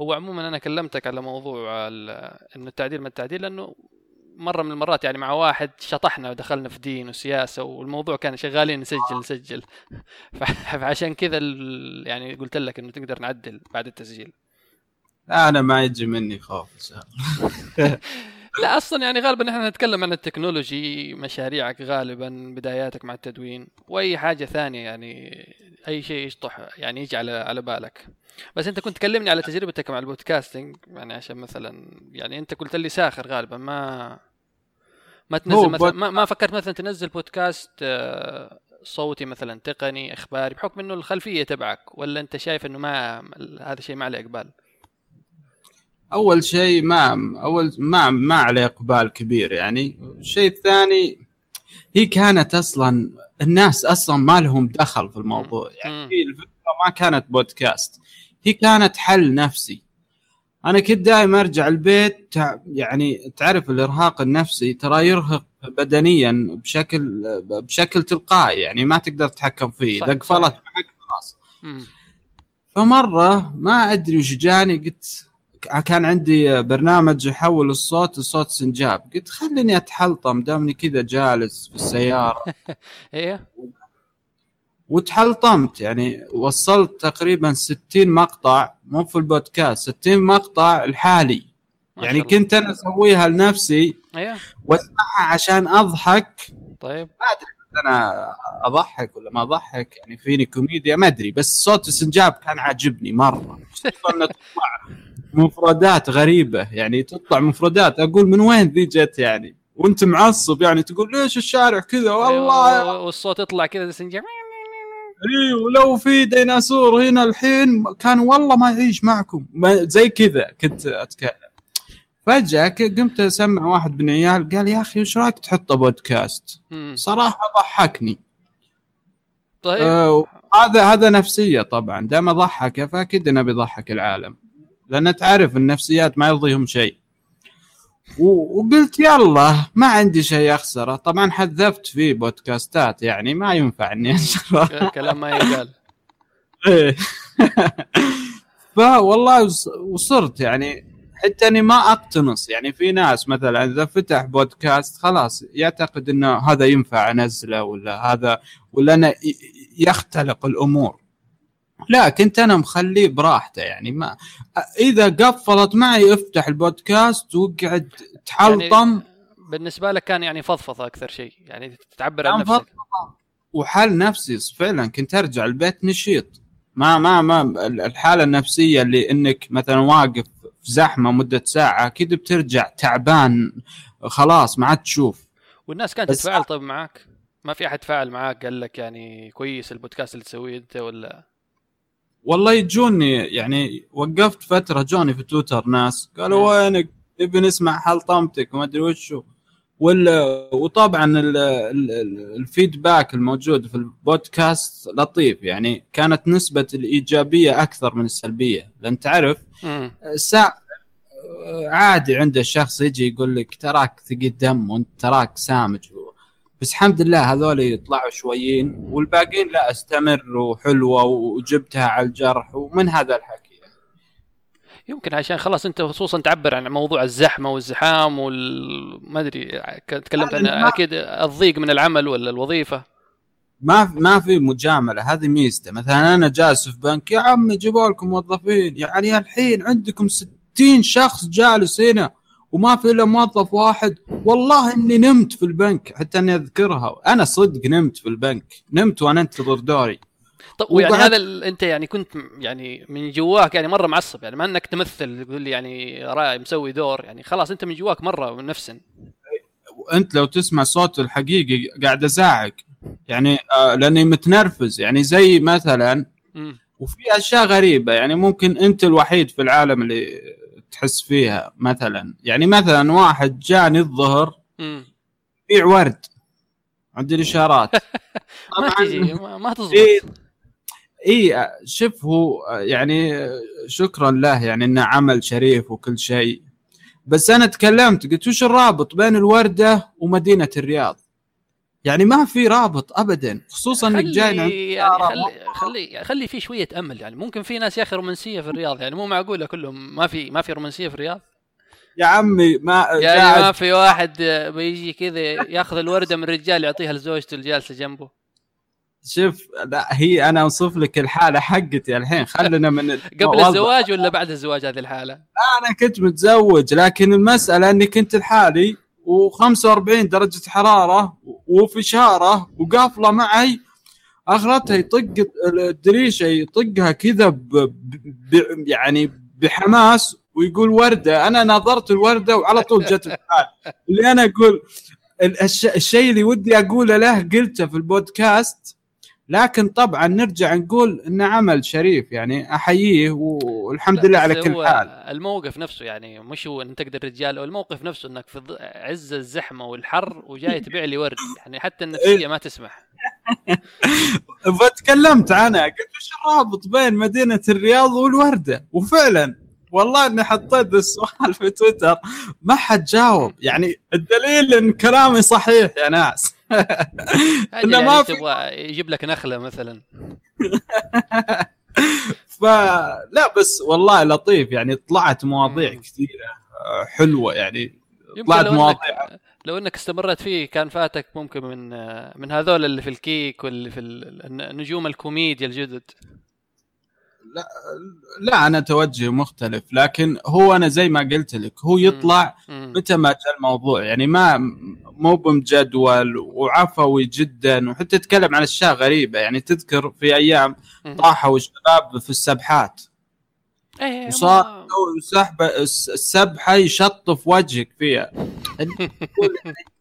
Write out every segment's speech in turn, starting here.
هو عموما أنا كلمتك على موضوع إنه التعديل ما التعديل لأنه مرة من المرات يعني مع واحد شطحنا ودخلنا في دين وسياسة والموضوع كان شغالين نسجل نسجل. فعشان كذا يعني قلت لك إنه تقدر نعدل بعد التسجيل. أنا ما يجي مني خوف لا أصلا يعني غالبا إحنا نتكلم عن التكنولوجي مشاريعك غالبا بداياتك مع التدوين وأي حاجة ثانية يعني أي شيء يشطح يعني يجي على على بالك بس أنت كنت تكلمني على تجربتك مع البودكاستنج يعني عشان مثلا يعني أنت قلت لي ساخر غالبا ما ما تنزل مثلا ما, ما فكرت مثلا تنزل بودكاست آه، صوتي مثلا تقني إخباري بحكم إنه الخلفية تبعك ولا أنت شايف إنه ما هذا الشيء ما عليه إقبال؟ أول شيء ما أول ما ما عليه إقبال كبير يعني. الشيء الثاني هي كانت أصلا الناس أصلا ما لهم دخل في الموضوع. يعني الفكرة ما كانت بودكاست. هي كانت حل نفسي. أنا كنت دائما أرجع البيت يعني تعرف الإرهاق النفسي ترى يرهق بدنيا بشكل بشكل تلقائي. يعني ما تقدر تتحكم فيه. إذا قفلت معك خلاص. فمرة ما أدري وش جاني قلت كان عندي برنامج يحول الصوت لصوت سنجاب. قلت خليني أتحلطم دامني كذا جالس في السيارة. إيه. وتحلطمت يعني وصلت تقريبا 60 مقطع مو في البودكاست 60 مقطع الحالي يعني كنت أنا أسويها لنفسي. أيوه وأسمعها عشان أضحك. طيب. ما أدري أنا أضحك ولا ما أضحك يعني فيني كوميديا ما أدري. بس صوت السنجاب كان عاجبني مرة. تطلع مفردات غريبة يعني تطلع مفردات. أقول من وين ذي جت يعني؟ وأنت معصب يعني تقول ليش الشارع كذا؟ والله أيوة والصوت يطلع كذا سنجاب إي ولو في ديناصور هنا الحين كان والله ما يعيش معكم. زي كذا كنت أتكلم. فجأة قمت أسمع واحد من عيال قال يا أخي وش رأيك تحطه بودكاست؟ صراحة ضحكني. طيب. آه هذا هذا نفسية طبعا. دام ضحك فأكيد إنه بيضحك العالم. لأن تعرف النفسيات ما يرضيهم شيء. وقلت يلا ما عندي شيء أخسره. طبعا حذفت فيه بودكاستات يعني ما ينفع إني انشره كلام ما يقال. إيه. فوالله وصرت يعني حتى أني ما أقتنص. يعني في ناس مثلا إذا فتح بودكاست خلاص يعتقد إنه هذا ينفع أنزله ولا هذا ولا أنا يختلق الأمور. لا كنت أنا مخليه براحته يعني ما إذا قفلت معي افتح البودكاست واقعد تحلطم. يعني بالنسبة لك كان يعني فضفضة أكثر شيء يعني تعبر عن نفسك. وحال نفسي فعلا كنت أرجع البيت نشيط. ما ما ما الحالة النفسية اللي إنك مثلا واقف في زحمة مدة ساعة أكيد بترجع تعبان خلاص ما عاد تشوف. والناس كانت تتفاعل طيب معك ما في أحد تفاعل معك قال لك يعني كويس البودكاست اللي تسويه أنت ولا والله يجوني يعني وقفت فترة جوني في تويتر ناس قالوا وينك؟ نبي نسمع حلطمتك وما أدري وشو. ولا وطبعا ال feedback الموجود في البودكاست لطيف يعني كانت نسبة الإيجابية أكثر من السلبية. لأن تعرف ساعة عادي عند الشخص يجي يقول لك تراك ثقيل دم وانت تراك سامج. بس الحمد لله هذول يطلعوا شويين والباقيين لا استمر وحلوة وجبتها على الجرح ومن هذا الحكي. يمكن عشان خلاص انت خصوصا تعبر عن موضوع الزحمة والزحام وما أدري تكلمت عن أكيد الضيق من العمل ولا الوظيفة. ما ما في مجاملة هذه ميزته مثلا أنا جالس في بنك يا عمي جيبوا لكم موظفين يعني الحين عندكم 60 شخص جالس هنا. وما في إلا موظف واحد. والله إني نمت في البنك حتى أني أذكرها. أنا صدق نمت في البنك. نمت وأنا أنتظر دوري. طب ويعني هذا أنت يعني كنت يعني من جواك يعني مرة معصب يعني ما إنك تمثل تقول لي يعني راي مسوي دور يعني خلاص أنت من جواك مرة نفسا. وأنت لو تسمع صوت الحقيقي قاعد أزعق. يعني آه لأني متنرفز. يعني زي مثلا وفي أشياء غريبة. يعني ممكن أنت الوحيد في العالم اللي تحس فيها مثلا. يعني مثلا واحد جاني الظهر يبيع ورد. عندي الإشارات. ما تجي ما تزبط إيه اي شوف هو يعني شكرا له يعني إنه عمل شريف وكل شيء. بس أنا تكلمت قلت وش الرابط بين الوردة ومدينة الرياض؟ يعني ما في رابط ابدا خصوصا انك جاي يعني خلي خلي خلي في شوية أمل يعني ممكن في ناس يا أخي رومانسية في الرياض يعني مو معقولة كلهم ما في ما في رومانسية في الرياض يا عمي ما يعني ما في واحد بيجي كذا ياخذ الوردة من رجال يعطيها لزوجته الجالسة جنبه شوف لا هي أنا أوصف لك الحالة حقتي الحين خلنا من قبل. الزواج ولا بعد الزواج هذه الحالة؟ أنا كنت متزوج لكن المسألة إني كنت لحالي و45 درجة حرارة وفشاره وقافلة معي أخرتها يطق الدريشة يطقها كذا ب... ب... يعني بحماس ويقول وردة. أنا نظرت الوردة وعلى طول جت اللي أنا أقول ال- الش... الشيء اللي ودي أقوله له قلته في البودكاست لكن طبعا نرجع نقول إنه عمل شريف يعني أحييه والحمد لله على كل حال. الموقف نفسه يعني مش هو إن تقدر رجال الموقف نفسه إنك في عز الزحمة والحر وجاي تبيع لي ورد يعني حتى النفسية ما تسمح. فتكلمت عنها قلت وش الرابط بين مدينة الرياض والوردة؟ وفعلا والله إني حطيت السؤال في تويتر ما حد جاوب. يعني الدليل إن كلامي صحيح يا ناس. إنه يعني ما في- تبغى يجيب لك نخلة مثلا. فلا بس والله لطيف. يعني طلعت مواضيع. كثيرة آه، حلوة يعني. طلعت لو مواضيع. انك لو إنك استمرت فيه كان فاتك ممكن من من هذول اللي في الكيك واللي في ال- نجوم الكوميديا الجدد. لا أنا توجهي مختلف لكن هو أنا زي ما قلت لك هو يطلع. متى ما جاء الموضوع يعني ما مو بمجدول وعفوي جدا وحتى يتكلم عن أشياء غريبة يعني تذكر في أيام. طاحوا الشباب في السبحات إيه وصار سحبه السبحة يشطف وجهك فيها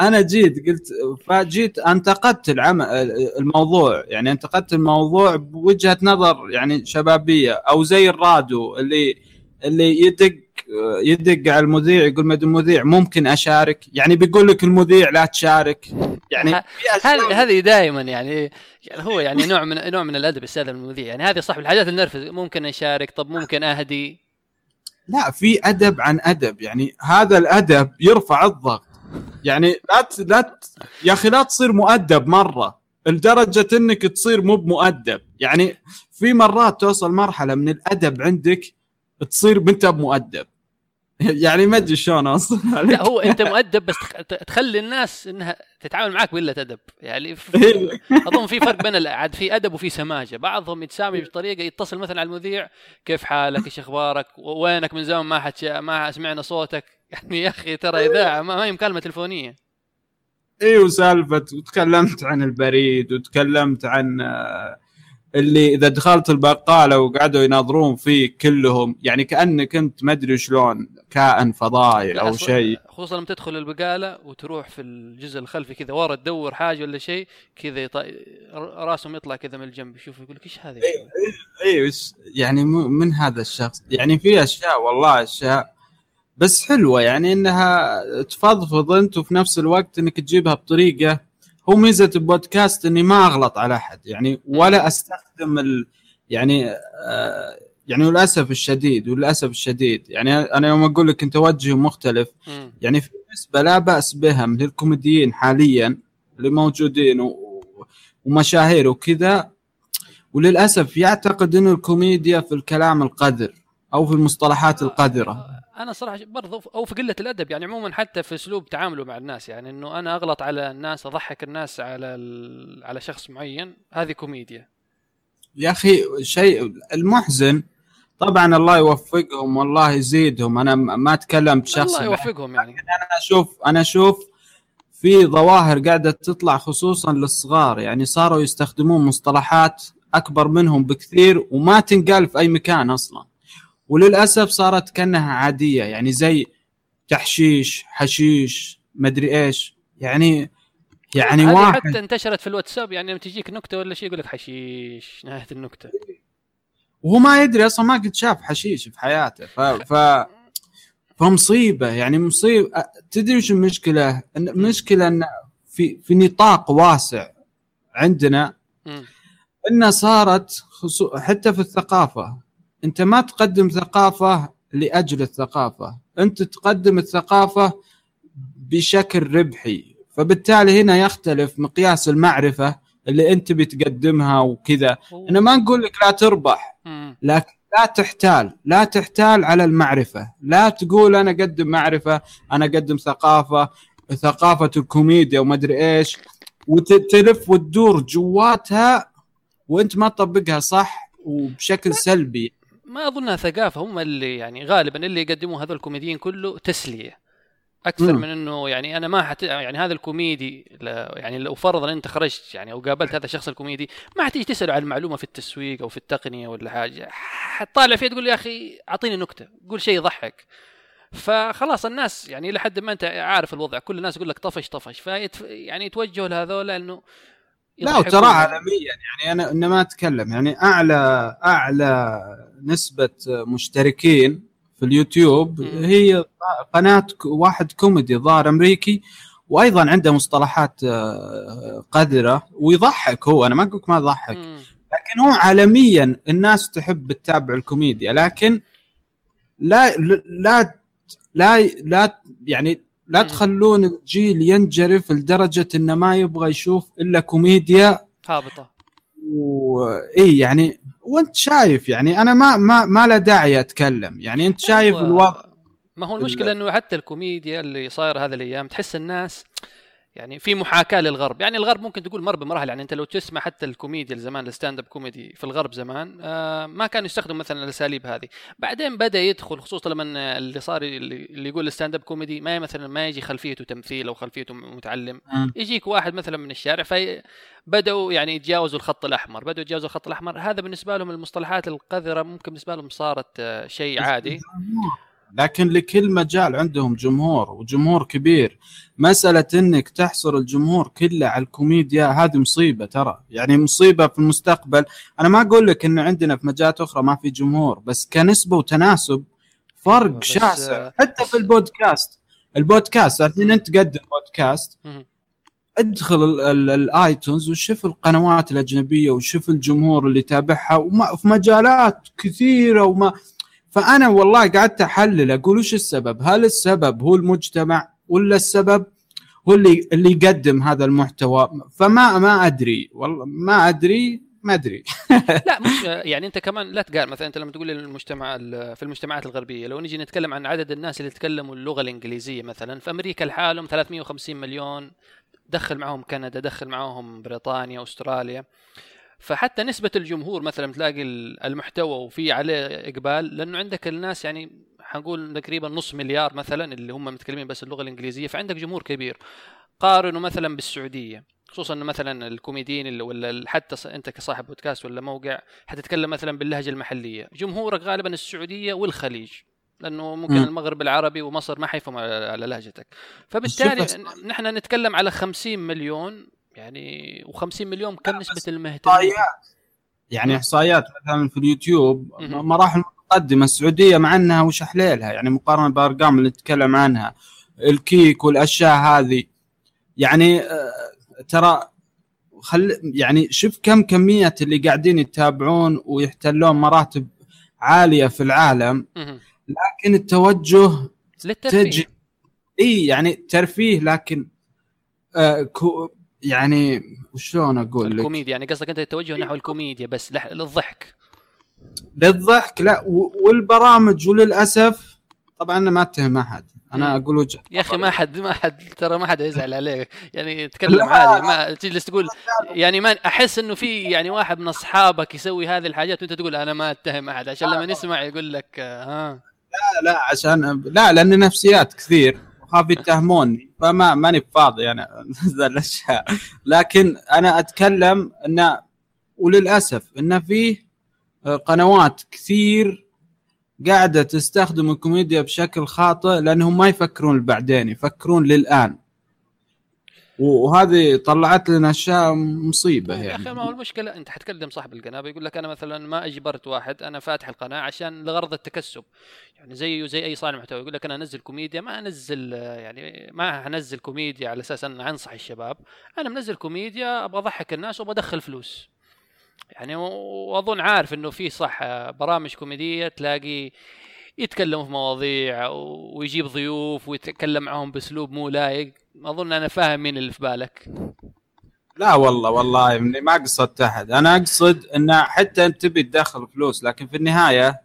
أنا جيت قلت فجيت انتقدت العمل الموضوع. يعني انتقدت الموضوع بوجهة نظر يعني شبابية أو زي الرادو اللي اللي يدق يدق على المذيع يقول مد المذيع ممكن أشارك؟ يعني بيقول لك المذيع لا تشارك. يعني هذه هذه دائما يعني يعني هو يعني نوع من نوع من الأدب من المذيع. يعني هذه صح الحاجات اللي نرفز ممكن أشارك طب ممكن أهدي. لا في أدب عن أدب. يعني هذا الأدب يرفع الضغط. يعني لا ت... لا ت... يا أخي لا تصير مؤدب مرة لدرجة إنك تصير مو بمؤدب. يعني في مرات توصل مرحلة من الأدب عندك تصير أنت بمؤدب يعني ما أدري شلون اوصلها لك لا هو أنت مؤدب بس تخلي الناس إنها تتعامل معك بقلة أدب. يعني. أظن في فرق بين عاد في أدب وفي سماجة. بعضهم يتسامي بطريقة يتصل مثلا على المذيع كيف حالك؟ إيش أخبارك؟ وينك من زمان؟ ما حد ما سمعنا صوتك. يعني يا أخي ترى إذاعة ما هي مكالمة تلفونيه اي وسالفة وتكلمت عن البريد وتكلمت عن آه، اللي إذا دخلت البقالة وقعدوا يناظرون فيك كلهم يعني كأنك أنت ما أدري شلون كائن فضائي أو شيء. خصوصا لما تدخل البقالة وتروح في الجزء الخلفي كذا ورا تدور حاجة ولا شيء كذا يط... راسهم يطلع كذا من الجنب يشوف يقول لك إيش هذا اي وش يعني من هذا الشخص؟ يعني في أشياء والله أشياء بس حلوة يعني إنها تفضفض أنت وفي نفس الوقت إنك تجيبها بطريقة. هو ميزة البودكاست إني ما أغلط على أحد يعني ولا أستخدم ال يعني آه يعني للأسف الشديد وللأسف الشديد. يعني أنا يوم أقول لك أنت وجه مختلف. يعني في نسبة لا بأس بها من الكوميديين حاليا اللي موجودين و... ومشاهير وكذا. وللأسف يعتقد أنه الكوميديا في الكلام القذر أو في المصطلحات القذرة. أنا صراحة برضو أو في قلة الأدب يعني عموما حتى في أسلوب تعامله مع الناس يعني إنه أنا أغلط على الناس أضحك الناس على ال... على شخص معين هذه كوميديا. يا أخي شيء المحزن طبعا الله يوفقهم والله يزيدهم أنا م- ما أتكلم بشخص الله يوفقهم يعني. أنا أشوف أنا أشوف في ظواهر قاعدة تطلع خصوصا للصغار يعني صاروا يستخدمون مصطلحات أكبر منهم بكثير وما تنقال في أي مكان أصلا. وللأسف صارت كأنها عادية يعني زي تحشيش حشيش مدري إيش يعني يعني واحد حتى انتشرت في الواتساب يعني لما تجيك نكتة ولا شيء يقول لك حشيش نهاية النكتة. وهو ما يدري أصلا ما قد شاف حشيش في حياته. ف, ف... فمصيبة يعني مصيبه تدري وش المشكلة؟ المشكلة إن في في نطاق واسع عندنا. انها صارت خصو... حتى في الثقافة. أنت ما تقدم ثقافة لأجل الثقافة. أنت تقدم الثقافة بشكل ربحي. فبالتالي هنا يختلف مقياس المعرفة اللي أنت بتقدمها وكذا. أنا ما نقول لك لا تربح. لكن لا تحتال. لا تحتال على المعرفة. لا تقول أنا أقدم معرفة أنا أقدم ثقافة ثقافة الكوميديا وما أدري إيش. وتلف وتدور جواتها وأنت ما تطبقها صح وبشكل سلبي. ما أظنها ثقافة هم اللي يعني غالبا اللي يقدموه هذول الكوميديين كله تسلية. أكثر مم. من إنه يعني أنا ما حت يعني هذا الكوميدي لا- يعني لو فرضا أنت خرجت يعني أو قابلت هذا الشخص الكوميدي ما حتيجي تسأله عن المعلومة في التسويق أو في التقنية ولا حاجة. حتطالع فيه تقول يا أخي أعطيني نكتة قول شيء يضحك. فخلاص الناس يعني لحد ما أنت عارف الوضع كل الناس يقول لك طفش طفش. فيتف يعني يتوجهوا لهذول إنه لا. وترى عالميا يعني أنا أنا ما أتكلم يعني أعلى أعلى نسبة مشتركين في اليوتيوب. هي قناة واحد كوميدي ظاهر أمريكي وأيضا عنده مصطلحات آه، قذرة ويضحك هو أنا ما أقول ما يضحك. لكن هو عالميا الناس تحب تتابع الكوميديا لكن لا لا لا لا يعني لا مم. تخلون الجيل ينجرف لدرجة إنه ما يبغى يشوف إلا كوميديا. هابطة. واي يعني وأنت شايف يعني أنا ما ما ما له داعي أتكلم. يعني أنت شايف هو- الوضع ما هو المشكلة إنه حتى الكوميديا اللي صايرة هذه الأيام تحس الناس يعني في محاكاة للغرب. يعني الغرب ممكن تقول مر بمراحل يعني أنت لو تسمع حتى الكوميديا زمان ال stand-up comedy في الغرب زمان آه ما كانوا يستخدموا مثلا الأساليب هذه. بعدين بدأ يدخل خصوصا لما اللي صار اللي يقول ال stand-up comedy ما مثلا ما يجي خلفيته تمثيل أو خلفيته متعلم. يجيك واحد مثلا من الشارع فبداوا يعني يتجاوزوا الخط الأحمر بدأوا يتجاوزوا الخط الأحمر. هذا بالنسبة لهم المصطلحات القذرة ممكن بالنسبة لهم صارت آه، شيء عادي. لكن لكل مجال عندهم جمهور وجمهور كبير. مسألة إنك تحصر الجمهور كله على الكوميديا هذه مصيبة ترى. يعني مصيبة في المستقبل. أنا ما أقول لك انه عندنا في مجالات أخرى ما في جمهور بس كنسبة وتناسب فرق شاسع. آه، حتى في البودكاست. البودكاست الحين أنت تقدم بودكاست. ادخل ال- ال- الآيتونز وشوف القنوات الأجنبية وشوف الجمهور اللي يتابعها وما في مجالات كثيرة وما فأنا والله قعدت أحلل أقول وش السبب؟ هل السبب هو المجتمع ولا السبب هو اللي اللي يقدم هذا المحتوى؟ فما ما أدري والله ما أدري ما أدري لا مش يعني أنت كمان لا تقارن مثلا أنت لما تقول المجتمع ال- في المجتمعات الغربية لو نجي نتكلم عن عدد الناس اللي يتكلموا اللغة الإنجليزية مثلا في أمريكا لحالهم 350 مليون دخل معهم كندا دخل معهم بريطانيا أستراليا فحتى نسبة الجمهور مثلا تلاقي ال- المحتوى وفي عليه إقبال لأنه عندك الناس يعني حنقول تقريبا نص مليار مثلا اللي هم متكلمين بس اللغة الإنجليزية فعندك جمهور كبير. قارنوا مثلا بالسعودية خصوصا إنه مثلا الكوميديين ولا حتى أنت كصاحب بودكاست ولا موقع حتتكلم مثلا باللهجة المحلية. جمهورك غالبا السعودية والخليج لأنه ممكن مم. المغرب العربي ومصر ما حيفهم على لهجتك. فبالتالي نحن نتكلم على 50 مليون يعني و50 مليون كم نسبة المهتمين؟ إحصائيات. يعني إحصائيات مثلا في اليوتيوب. مراحل متقدمة السعودية مع إنها وش حليلها يعني مقارنة بأرقام اللي نتكلم عنها الكيك والأشياء هذه. يعني آه، ترى خل يعني شوف كم كمية اللي قاعدين يتابعون ويحتلون مراتب عالية في العالم. لكن التوجه للترفيه. تجي إي يعني ترفيه لكن آه كو يعني وشلون أقول لك الكوميديا يعني قصدك أنت التوجه نحو الكوميديا بس للضحك للضحك لا والبرامج وللأسف طبعا أنا ما أتهم أحد أنا. أقول وجهه يا أخي. ما حد ما حد ترى ما حد يزعل عليك يعني تكلم. عادي ما تجلس تقول يعني ما أحس إنه في يعني واحد من أصحابك يسوي هذه الحاجات وأنت تقول أنا ما أتهم أحد عشان لما يسمع يقول لك آه، ها لا لا عشان لا لأن نفسيات كثير وخاف يتهموني فما ماني فاضي أنا الأشياء. لكن أنا أتكلم انه وللأسف انه فيه قنوات كثير قاعدة تستخدم الكوميديا بشكل خاطئ لأنهم ما يفكرون بعدين يفكرون للآن. وهذه طلعت لنا أشياء مصيبة يا يعني. أخي ما هو المشكلة أنت حتكلم صاحب القناه بيقول لك أنا مثلا ما أجبرت واحد أنا فاتح القناة عشان لغرض التكسب. يعني زيه زي أي صانع محتوى يقول لك أنا أنزل كوميديا ما أنزل يعني ما انزل كوميديا على أساس أن أنصح الشباب. أنا منزل كوميديا أبغى أضحك الناس وأبغى أدخل فلوس. يعني وأظن عارف إنه في صح برامج كوميدية تلاقي يتكلموا في مواضيع ويجيب ضيوف ويتكلم معهم بأسلوب مو لايق. أظن أنا فاهم مين اللي في بالك. لا والله والله ما قصدت أحد. أنا أقصد إن حتى أنت تبي تدخل فلوس لكن في النهاية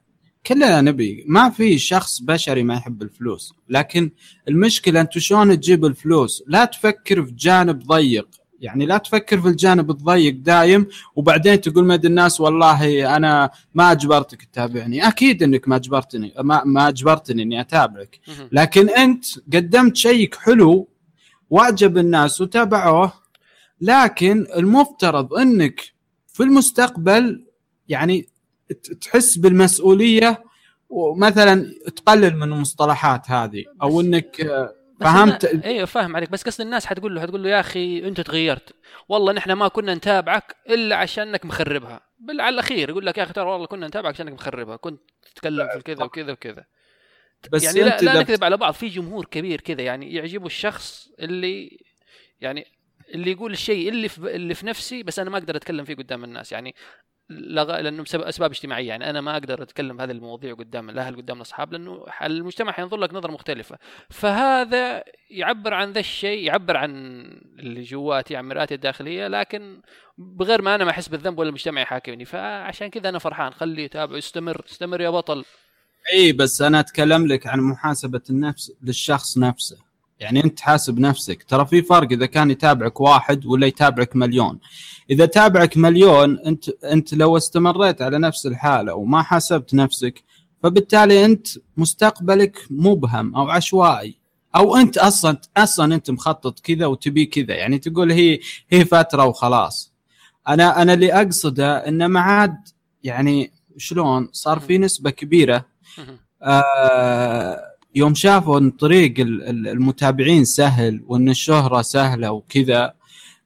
كلنا نبي. ما في شخص بشري ما يحب الفلوس. لكن المشكلة أنت شلون تجيب الفلوس؟ لا تفكر في جانب ضيق. يعني لا تفكر في الجانب الضيق دايم وبعدين تقول مد الناس والله أنا ما أجبرتك تتابعني. أكيد إنك ما أجبرتني ما, ما أجبرتني إني أتابعك. لكن أنت قدمت شيء حلو واعجب الناس وتابعوه لكن المفترض إنك في المستقبل يعني تحس بالمسؤولية ومثلا تقلل من المصطلحات هذه أو إنك فهمت؟ إيوه فاهم عليك. بس قصد الناس حتقول له حتقول له يا أخي أنت تغيرت. والله نحن ما كنا نتابعك إلا عشانك مخربها. بل على الأخير يقول لك يا أخي ترى والله كنا نتابعك عشانك مخربها. كنت تتكلم في كذا وكذا وكذا. بس يعني لا, لا نكذب على بعض في جمهور كبير كذا يعني يعجبه الشخص اللي يعني اللي يقول الشيء اللي في اللي في نفسي بس أنا ما أقدر أتكلم فيه قدام الناس. يعني لغ... لأنه بسبب أسباب اجتماعية. يعني أنا ما أقدر أتكلم هذه المواضيع قدام الأهل قدام الأصحاب لأنه المجتمع حينظر لك نظرة مختلفة. فهذا يعبر عن ذا الشيء يعبر عن اللي جواتي عن مرآتي الداخلية لكن بغير ما أنا ما أحس بالذنب ولا المجتمع يحاكمني. فعشان كذا أنا فرحان. خليه يتابع استمر استمر يا بطل. إي بس أنا أتكلم لك عن محاسبة النفس للشخص نفسه. يعني أنت حاسب نفسك. ترى في فرق إذا كان يتابعك واحد ولا يتابعك مليون. إذا تابعك مليون أنت أنت لو استمريت على نفس الحالة وما حاسبت نفسك فبالتالي أنت مستقبلك مبهم أو عشوائي. أو أنت أصلا أصلا أنت مخطط كذا وتبي كذا. يعني تقول هي هي فترة وخلاص. أنا أنا اللي أقصده إنه ما عاد يعني شلون صار في نسبة كبيرة آه يوم شافوا إن طريق المتابعين سهل وإن الشهرة سهلة وكذا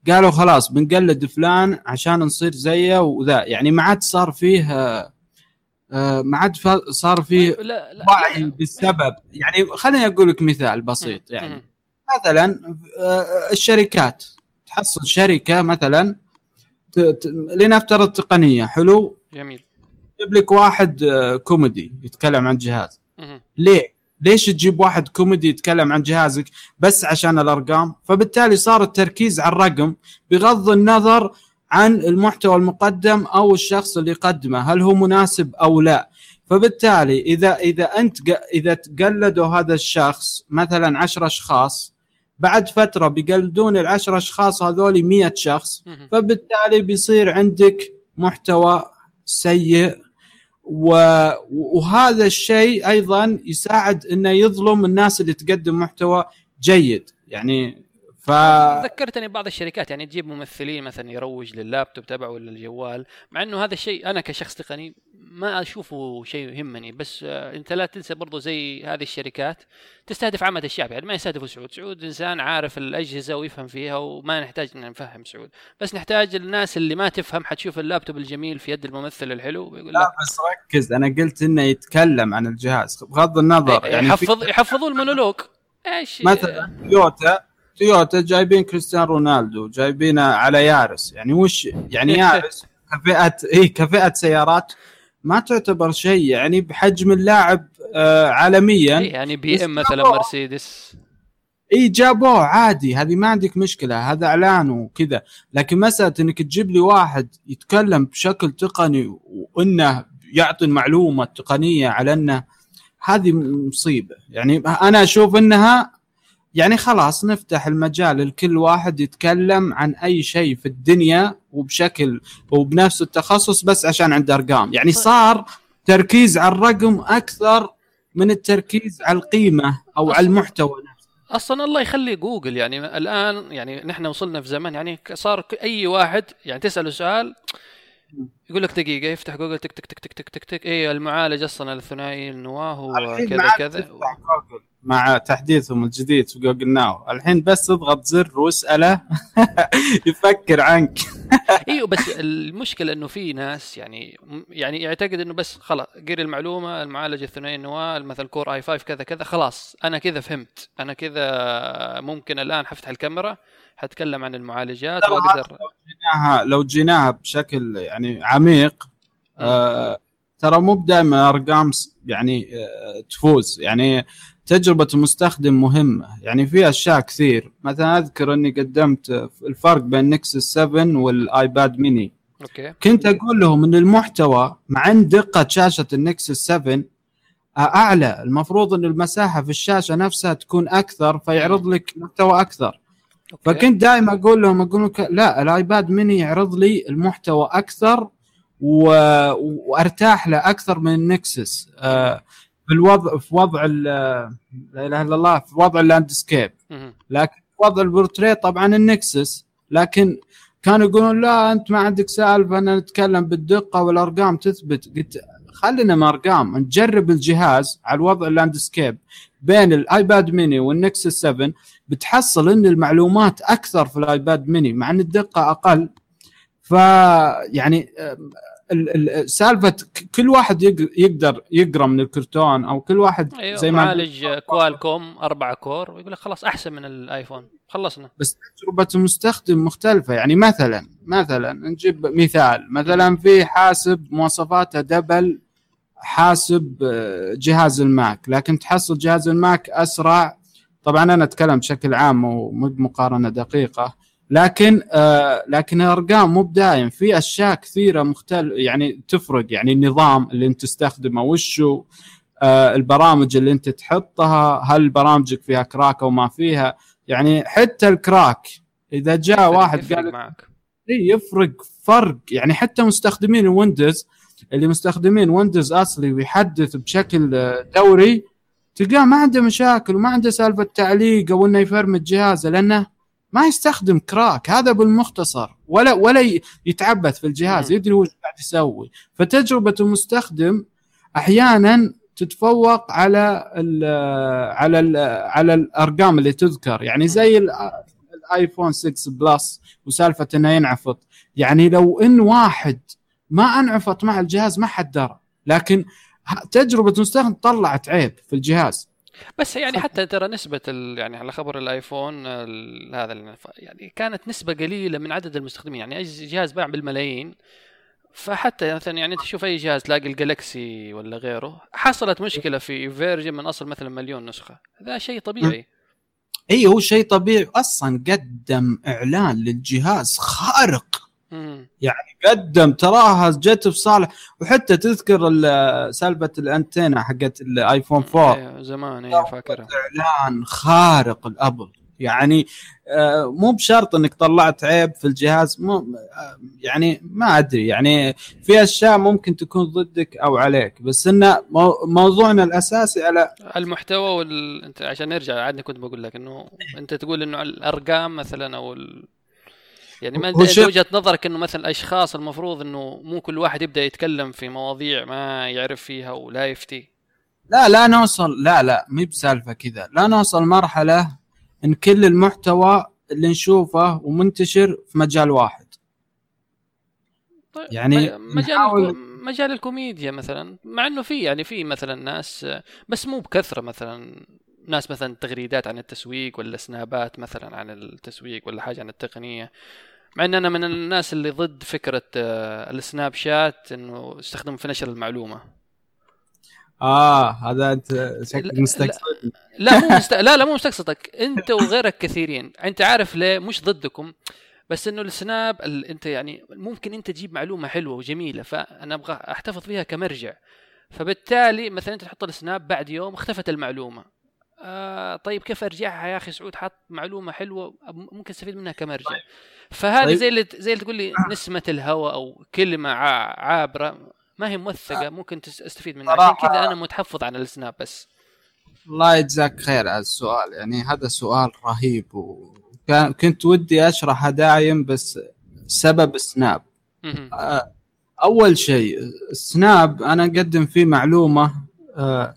قالوا خلاص بنقلد فلان عشان نصير زيه وذا. يعني ما عاد صار فيه آه، ما عاد صار فيه وعي بالسبب. يعني خليني أقول لك مثال بسيط يعني. مثلا آه، الشركات. تحصل شركة مثلا لنفترض تقنية حلو؟ جميل. يجيب لك واحد آه، كوميدي يتكلم عن جهاز. ليه؟ ليش تجيب واحد كوميدي يتكلم عن جهازك بس عشان الأرقام؟ فبالتالي صار التركيز على الرقم بغض النظر عن المحتوى المقدم أو الشخص اللي يقدمه هل هو مناسب أو لا. فبالتالي إذا إذا أنت إذا تقلدوا هذا الشخص مثلا 10 أشخاص بعد فترة بيقلدون العشر أشخاص هذول 100 شخص فبالتالي بيصير عندك محتوى سيء وهذا الشيء أيضا يساعد إنه يظلم الناس اللي تقدم محتوى جيد. يعني ف ذكرتني ببعض الشركات يعني تجيب ممثلين مثلا يروج لللابتوب تبعه ولا الجوال مع إنه هذا الشيء أنا كشخص تقني ما أشوفه شيء يهمني بس أنت لا تنسى برضو زي هذه الشركات تستهدف عامة الشعب يعني ما يستهدفوا سعود سعود إنسان عارف الأجهزة ويفهم فيها وما نحتاج إن نفهم سعود بس نحتاج الناس اللي ما تفهم حتشوف اللابتوب الجميل في يد الممثل الحلو ويقول لا بس ركز أنا قلت إنه يتكلم عن الجهاز بغض النظر يعني يحفظ يحفظوا المونولوج. إيش؟ مثلا تويوتا تويوتا جايبين كريستيانو رونالدو جايبينه على يارس. يعني وش يعني يارس كفئه إي كفئة سيارات ما تعتبر شيء. يعني بحجم اللاعب آه عالميا يعني BM مثلا مرسيدس. إي جابوه عادي. هذه ما عندك مشكلة هذا إعلان وكذا. لكن مسألة إنك تجيب لي واحد يتكلم بشكل تقني وإنه يعطي المعلومة التقنية على إنه هذه مصيبة. يعني أنا أشوف إنها يعني خلاص نفتح المجال لكل واحد يتكلم عن أي شيء في الدنيا وبشكل وبنفس التخصص بس عشان عنده أرقام. يعني طيب. صار تركيز على الرقم أكثر من التركيز على القيمة أو على المحتوى نفسه. أصلا الله يخلي جوجل. يعني الآن يعني نحن وصلنا في زمن يعني صار أي واحد يعني تسأله سؤال يقول لك دقيقة يفتح جوجل تك تك تك تك تك تك, تك. إيه المعالج أصلا الثنائي النواة هو كذا كذا. مع تحديثهم الجديد في Google Now. الحين بس تضغط زر واسأله يفكر عنك. أيوه بس المشكلة إنه في ناس يعني يعني يعتقد إنه بس خلاص قرا المعلومة المعالج الثنائي النواة مثلا Core i5 كذا كذا خلاص أنا كذا فهمت. أنا كذا ممكن الآن حفتح الكاميرا. حتكلم عن المعالجات واقدر لو جيناها لو جيناها بشكل يعني عميق آه ترى مو بدائما أرقام يعني آه تفوز. يعني تجربة المستخدم مهمة. يعني في أشياء كثير. مثلا أذكر إني قدمت الفرق بين Nexus 7 وال iPad mini. okay. كنت أقول لهم إن المحتوى مع إن دقة شاشة ال Nexus 7 أعلى. المفروض إن المساحة في الشاشة نفسها تكون أكثر فيعرض لك محتوى أكثر. okay. فكنت دائما أقول لهم أقول لهم لا ال iPad mini يعرض لي المحتوى أكثر و... وأرتاح له أكثر من ال Nexus آه في الوضع في وضع لا إله إلا الله في وضع ال landscape. لكن في وضع البورتريه طبعا ال Nexus لكن كانوا يقولون لا أنت ما عندك سالفة ان نتكلم بالدقة والأرقام تثبت قلت خلينا من أرقام. نجرب الجهاز على الوضع ال landscape بين الآيباد ميني والنكسس 7 بتحصل إن المعلومات أكثر في الآيباد ميني مع إن الدقة أقل. فيعني ال- ال- سالفة كل واحد يق- يقدر يقرأ من الكرتون أو كل واحد أيوه زي ما معالج كوالكوم أربعة core ويقول لك خلاص أحسن من الآيفون. خلصنا. بس تجربة المستخدم مختلفة. يعني مثلا مثلا نجيب مثال. مثلا في حاسب مواصفاته دبل حاسب آه، جهاز الماك. لكن تحصل جهاز الماك أسرع. طبعا أنا أتكلم بشكل عام ومو بمقارنة دقيقة. لكن آه لكن الأرقام مو بدايم. في أشياء كثيرة مختلف يعني تفرق. يعني النظام اللي أنت تستخدمه وشو؟ آه البرامج اللي أنت تحطها. هل برامجك فيها crack أو ما فيها؟ يعني حتى ال crack. إذا جاء واحد قال معك. يفرق فرق. يعني حتى مستخدمين الويندوز اللي مستخدمين ويندوز أصلي ويحدث بشكل آه، دوري تلقاه ما عنده مشاكل وما عنده سالفة تعليق أو إنه يفرمت جهازه لأنه ما يستخدم crack. هذا بالمختصر. ولا ولا يتعبث في الجهاز. يدري هو قاعد يسوي. فتجربة المستخدم أحيانا تتفوق على ال على ال على الأرقام اللي تذكر. يعني زي ال- الايفون 6 Plus وسالفة إنه ينعفط. يعني لو إن واحد ما انعفط مع الجهاز ما حد درى لكن تجربة المستخدم طلعت عيب في الجهاز. بس يعني حتى ترى نسبة. يعني على خبر الآيفون ال... هذا يعني كانت نسبة قليلة من عدد المستخدمين. يعني أي جهاز باع بالملايين. فحتى مثلا يعني أنت تشوف أي جهاز تلاقي الجالكسي ولا غيره حصلت مشكلة في version من أصل مثلا مليون نسخة. هذا شيء طبيعي. اي هو شيء طبيعي. أصلا قدم إعلان للجهاز خارق. مم. قدم تراها جت في صالح وحتى تذكر ال- سالفة الأنتينا حقت الايفون 4 أيوة زمان أيوه فاكرها. إعلان خارق الأبل. يعني آه، مو بشرط إنك طلعت عيب في الجهاز مو آه، يعني ما أدري. يعني في أشياء ممكن تكون ضدك أو عليك. بس انه مو- موضوعنا الأساسي على المحتوى وال... أنت عشان نرجع عادني كنت بقول لك إنه أنت تقول إنه الأرقام مثلا أو ال... يعني ما انت وجهة نظرك إنه مثلا الأشخاص المفروض إنه مو كل واحد يبدأ يتكلم في مواضيع ما يعرف فيها ولا يفتي. لا لا نوصل لا لا مي بسالفة كذا. لا نوصل مرحلة إن كل المحتوى اللي نشوفه ومنتشر في مجال واحد. طيب يعني مجال نحاول-. مجال الكوميديا مثلا مع إنه في يعني في مثلا ناس بس مو بكثرة مثلا. ناس مثلا تغريدات عن التسويق ولا سنابات مثلا عن التسويق ولا حاجة عن التقنية. مع إن أنا من الناس اللي ضد فكرة آه، السناب شات إنه يستخدم في نشر المعلومة. آه هذا أنت شكلك لا- مستقصد. لا مو مست... لا لا مو مستقصدك. أنت وغيرك كثيرين. أنت عارف ليه؟ مش ضدكم. بس إنه السناب ال... أنت يعني ممكن أنت تجيب معلومة حلوة وجميلة فأنا أبغى أحتفظ فيها كمرجع. فبالتالي مثلا أنت تحط السناب بعد يوم اختفت المعلومة. آه طيب كيف أرجعها يا أخي سعود؟ حط معلومة حلوة ممكن أستفيد منها كمرجع. فهذه طيب. زي اللي زي اللي تقول لي نسمة الهواء أو كلمة ع- عابرة. ما هي موثقة ممكن تس- أستفيد منها. عشان كذا أنا متحفظ عن السناب بس. الله يجزاك خير على السؤال. يعني هذا سؤال رهيب وكان كنت ودي اشرحه دايم بس سبب السناب مهم. آه، أول شيء السناب أنا أقدم فيه معلومة آه،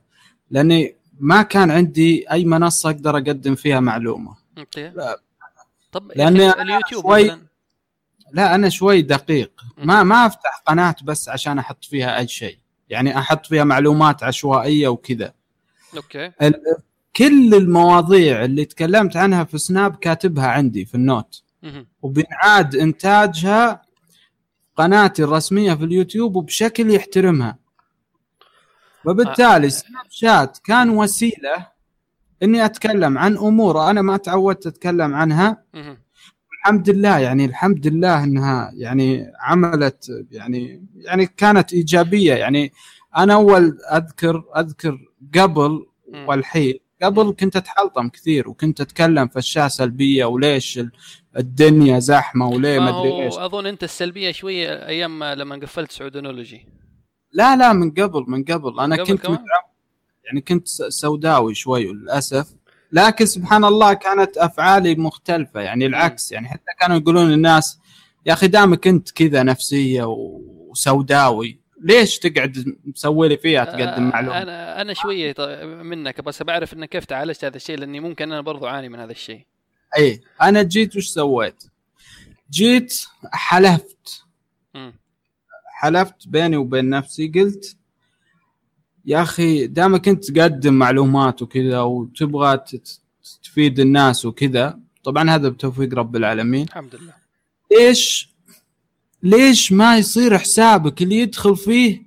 لأني ما كان عندي أي منصة أقدر أقدم فيها معلومة. أوكي. طب أنا اليوتيوب شوي- مثلا. لا أنا شوي دقيق. ما ما أفتح قناة بس عشان أحط فيها أي شيء. يعني أحط فيها معلومات عشوائية وكذا. أوكي. ال- كل المواضيع اللي تكلمت عنها في سناب كاتبها عندي في ال note. مهم. وبعاد إنتاجها قناتي الرسمية في اليوتيوب وبشكل يحترمها. وبالتالي سناب شات كان وسيلة إني أتكلم عن أمور أنا ما تعودت أتكلم عنها. الحمد لله يعني الحمد لله إنها يعني عملت يعني يعني كانت إيجابية. يعني أنا أول أذكر أذكر قبل. والحين قبل كنت أتحلطم كثير وكنت أتكلم في اشياء سلبيه وليش ال- الدنيا زحمة وليه ما أدري إيش. أظن أنت السلبية شوية أيام ما- لما قفلت سعودونولوجي لا لا من قبل من قبل. أنا قبل كنت كمان؟ يعني كنت سوداوي شوي للأسف. لكن سبحان الله كانت أفعالي مختلفة. يعني العكس. يعني حتى كانوا يقولون الناس يا أخي دامك أنت كذا نفسية وسوداوي ليش تقعد مسوي لي فيها تقدم آه، معلومة؟ أنا أنا شوية ط- منك بس بعرف إنك كيف تعالجت هذا الشيء لأني ممكن أنا برضو أعاني من هذا الشيء. اي أنا جيت وش سويت؟ جيت حلفت. حلفت بيني وبين نفسي قلت يا أخي دامك أنت تقدم معلومات وكذا وتبغى تفيد الناس وكذا طبعا هذا بتوفيق رب العالمين. الحمد لله. ليش ليش ما يصير حسابك اللي يدخل فيه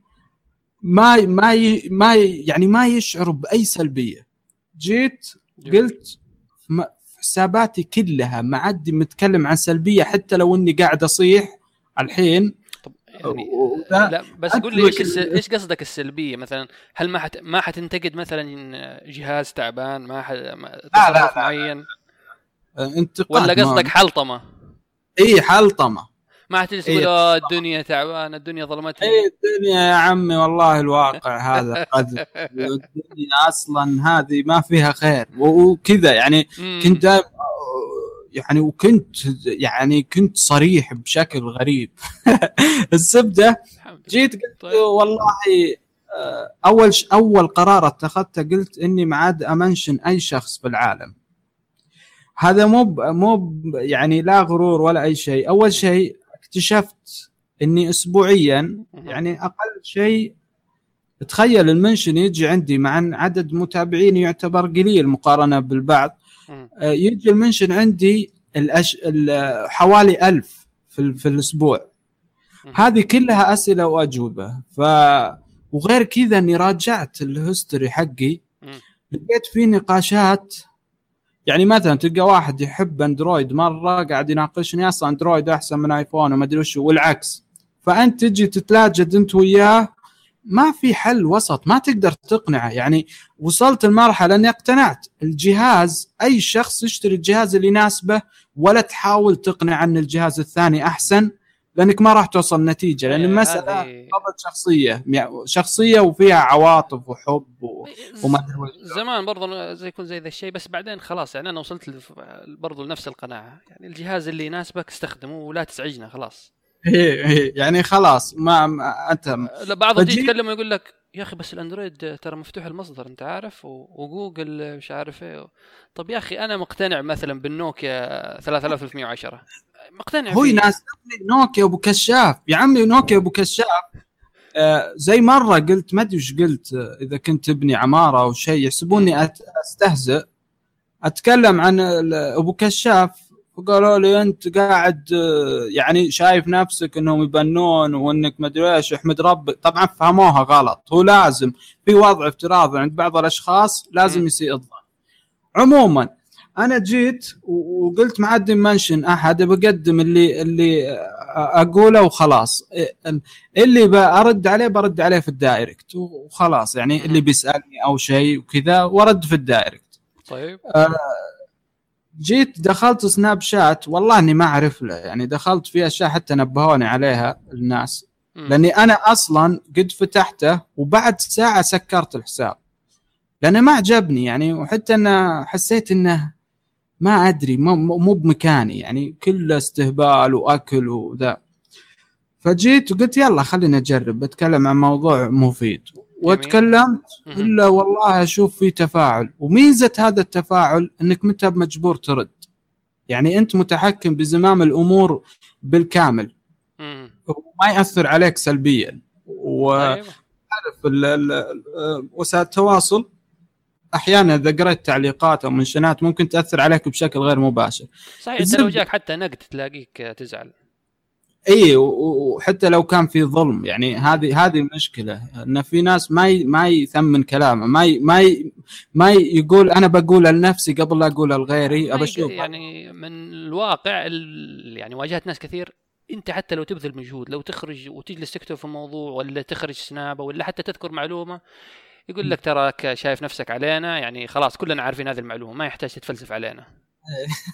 ما ما ي- ما ي- يعني ما يشعر بأي سلبية؟ جيت قلت ما- حساباتي كلها ما عاد متكلم عن سلبية حتى لو إني قاعد أصيح الحين يعني لا بس قول لي إيش إيش قصدك السلبية؟ مثلا هل ما حت ما حتنتقد مثلا جهاز تعبان ما ح... ما- لا، لا. معين؟ انتقاد ولا قصدك حلطمة؟ إي حلطمة. ما حتجلس تقول إيه. "آه، الدنيا تعبانة الدنيا ظلمتني. إي الدنيا يا عمي والله الواقع هذا الدنيا أصلا هذه ما فيها خير. وكذا يعني. كنت دائما يعني وكنت يعني كنت صريح بشكل غريب الزبده. جيت قلت طيب. والله آه، أول ش- أول قرار اتخذته قلت إني ما عاد أمنشن أي شخص في العالم هذا مو مو يعني لا غرور ولا أي شيء أول شيء اكتشفت إني اسبوعيا. يعني أقل شيء تخيل ال mention يجي عندي مع أن عدد متابعين يعتبر قليل مقارنة بالبعض يجي ال mention عندي الأش... ال- حوالي ألف في, ال- في الأسبوع. مم. هذه كلها أسئلة وأجوبة. ف وغير كذا إني راجعت ال history حقي. لقيت في نقاشات. يعني مثلا تلقى واحد يحب أندرويد مرة قاعد يناقشني أصلا أندرويد أحسن من آيفون وما أدري وش والعكس. فأنت تجي تتلاجد أنت وياه ما في حل وسط ما تقدر تقنعه. يعني وصلت المرحلة إني اقتنعت. الجهاز أي شخص يشتري الجهاز اللي يناسبه ولا تحاول تقنع إن الجهاز الثاني أحسن لأنك ما راح توصل نتيجة. لأن إيه، المسألة هذه- مرت شخصية. يعني شخصية وفيها عواطف وحب و... وما أدري وش. زمان برضه زي يكون زي ذا الشيء بس بعدين خلاص يعني أنا وصلت برضه لنفس القناعة. يعني الجهاز اللي يناسبك استخدمه ولا تزعجنا خلاص. إيه يعني خلاص ما, ما أنت بعضهم يجي يتكلم ويقول لك يا أخي بس الأندرويد ترى مفتوح المصدر أنت عارف؟ وجوجل مش عارف إيه. طب يا أخي أنا مقتنع مثلا بالنوكيا 3310 مقتنع هو. يناسبني نوكيا ابو كشاف. يا عمي نوكيا ابو كشاف. آه زي مرة قلت ما أدري وش قلت آه، إذا كنت تبني عمارة أو شيء يحسبوني أستهزئ. أتكلم عن أبو كشاف. وقالوا لي أنت قاعد آه، يعني شايف نفسك إنهم يبنون وإنك ما أدري إيش أحمد ربك طبعا فهموها غلط. هو لازم في وضع افتراضي عند بعض الأشخاص لازم. يسيء الظن عموما أنا جيت وقلت ما عاد mention أحد بقدم اللي اللي أقوله وخلاص. اللي برد عليه برد عليه في ال direct وخلاص يعني اللي بيسألني أو شيء وكذا ورد في ال direct. طيب. جيت دخلت سناب شات والله إني ما أعرف له يعني دخلت في اشياء حتى نبهوني عليها الناس. مم. لأني أنا أصلا قد فتحته وبعد ساعة سكرت الحساب. لأنه ما عجبني يعني وحتى انه حسيت إنه ما أدري مو مو بمكاني يعني كله استهبال وأكل وذا. فجيت وقلت يلا خلينا نجرب بتكلم عن موضوع مفيد. وتكلمت. إلا والله أشوف في تفاعل. وميزة هذا التفاعل إنك متى مجبور ترد. يعني أنت متحكم بزمام الأمور بالكامل. وما يأثر عليك سلبيا. وعارف طيب. ال- وسائل التواصل. أحيانا إذا قريت تعليقات أو منشنات ممكن تأثر عليك بشكل غير مباشر. صحيح أنت لو جاك حتى نقد تلاقيك تزعل. إي وحتى لو كان في ظلم يعني هذه هذه المشكلة إن في ناس ما ي- ما يثمن كلامه ما ي ما ي ما يقول أنا بقول لنفسي قبل لا أقول لغيري ما ابى أشوف يعني من الواقع ال- يعني واجهت ناس كثير أنت حتى لو تبذل مجهود لو تخرج وتجلس تكتب في موضوع ولا تخرج سنابة ولا حتى تذكر معلومة يقول لك تراك شايف نفسك علينا يعني خلاص كلنا عارفين هذه المعلومة ما يحتاج تتفلسف علينا.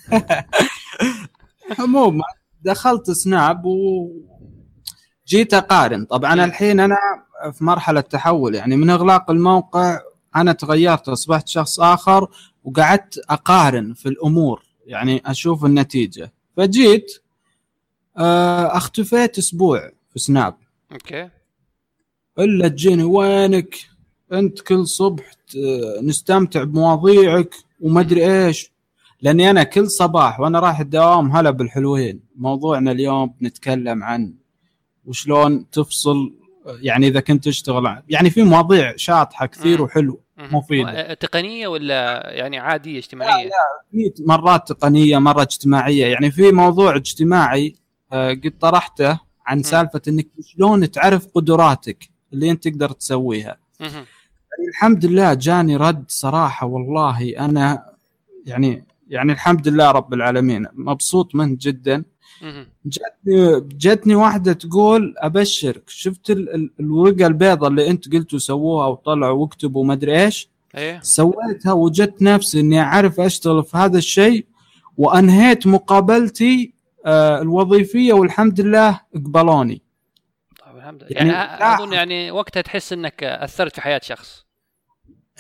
عموما دخلت سناب و جيت أقارن. طبعا مم. الحين أنا في مرحلة تحول يعني من إغلاق الموقع أنا تغيرت أصبحت شخص آخر وقعدت أقارن في الأمور يعني أشوف النتيجة. فجيت آه، اختفيت أسبوع في سناب. أوكي. إلا تجيني وينك؟ أنت كل صبح نستمتع بمواضيعك وما أدري إيش. لأني أنا كل صباح وأنا رايح الدوام هلا بالحلوين. موضوعنا اليوم بنتكلم عن وشلون تفصل يعني إذا كنت تشتغل. عن- يعني في مواضيع شاطحة كثير. وحلو. آه، تقنية ولا يعني عادية اجتماعية؟ في مرات تقنية مرة اجتماعية. يعني في موضوع اجتماعي آه، قد طرحته عن سالفة إنك شلون تعرف قدراتك اللي أنت تقدر تسويها. يعني الحمد لله جاني رد صراحة والله أنا يعني يعني الحمد لله رب العالمين. مبسوط منه جدا. جتني جتني واحدة تقول أبشرك. شفت ال- ال- الورقة البيضاء اللي أنت قلتوا سووها وطلعوا واكتبوا ما ادري إيش؟ إيه. سويتها وجدت نفسي إني أعرف أشتغل في هذا الشيء وأنهيت مقابلتي آه، الوظيفية والحمد لله قبلوني. طيب الحمد لله. يعني يعني, أظن يعني وقتها تحس إنك أثرت في حياة شخص.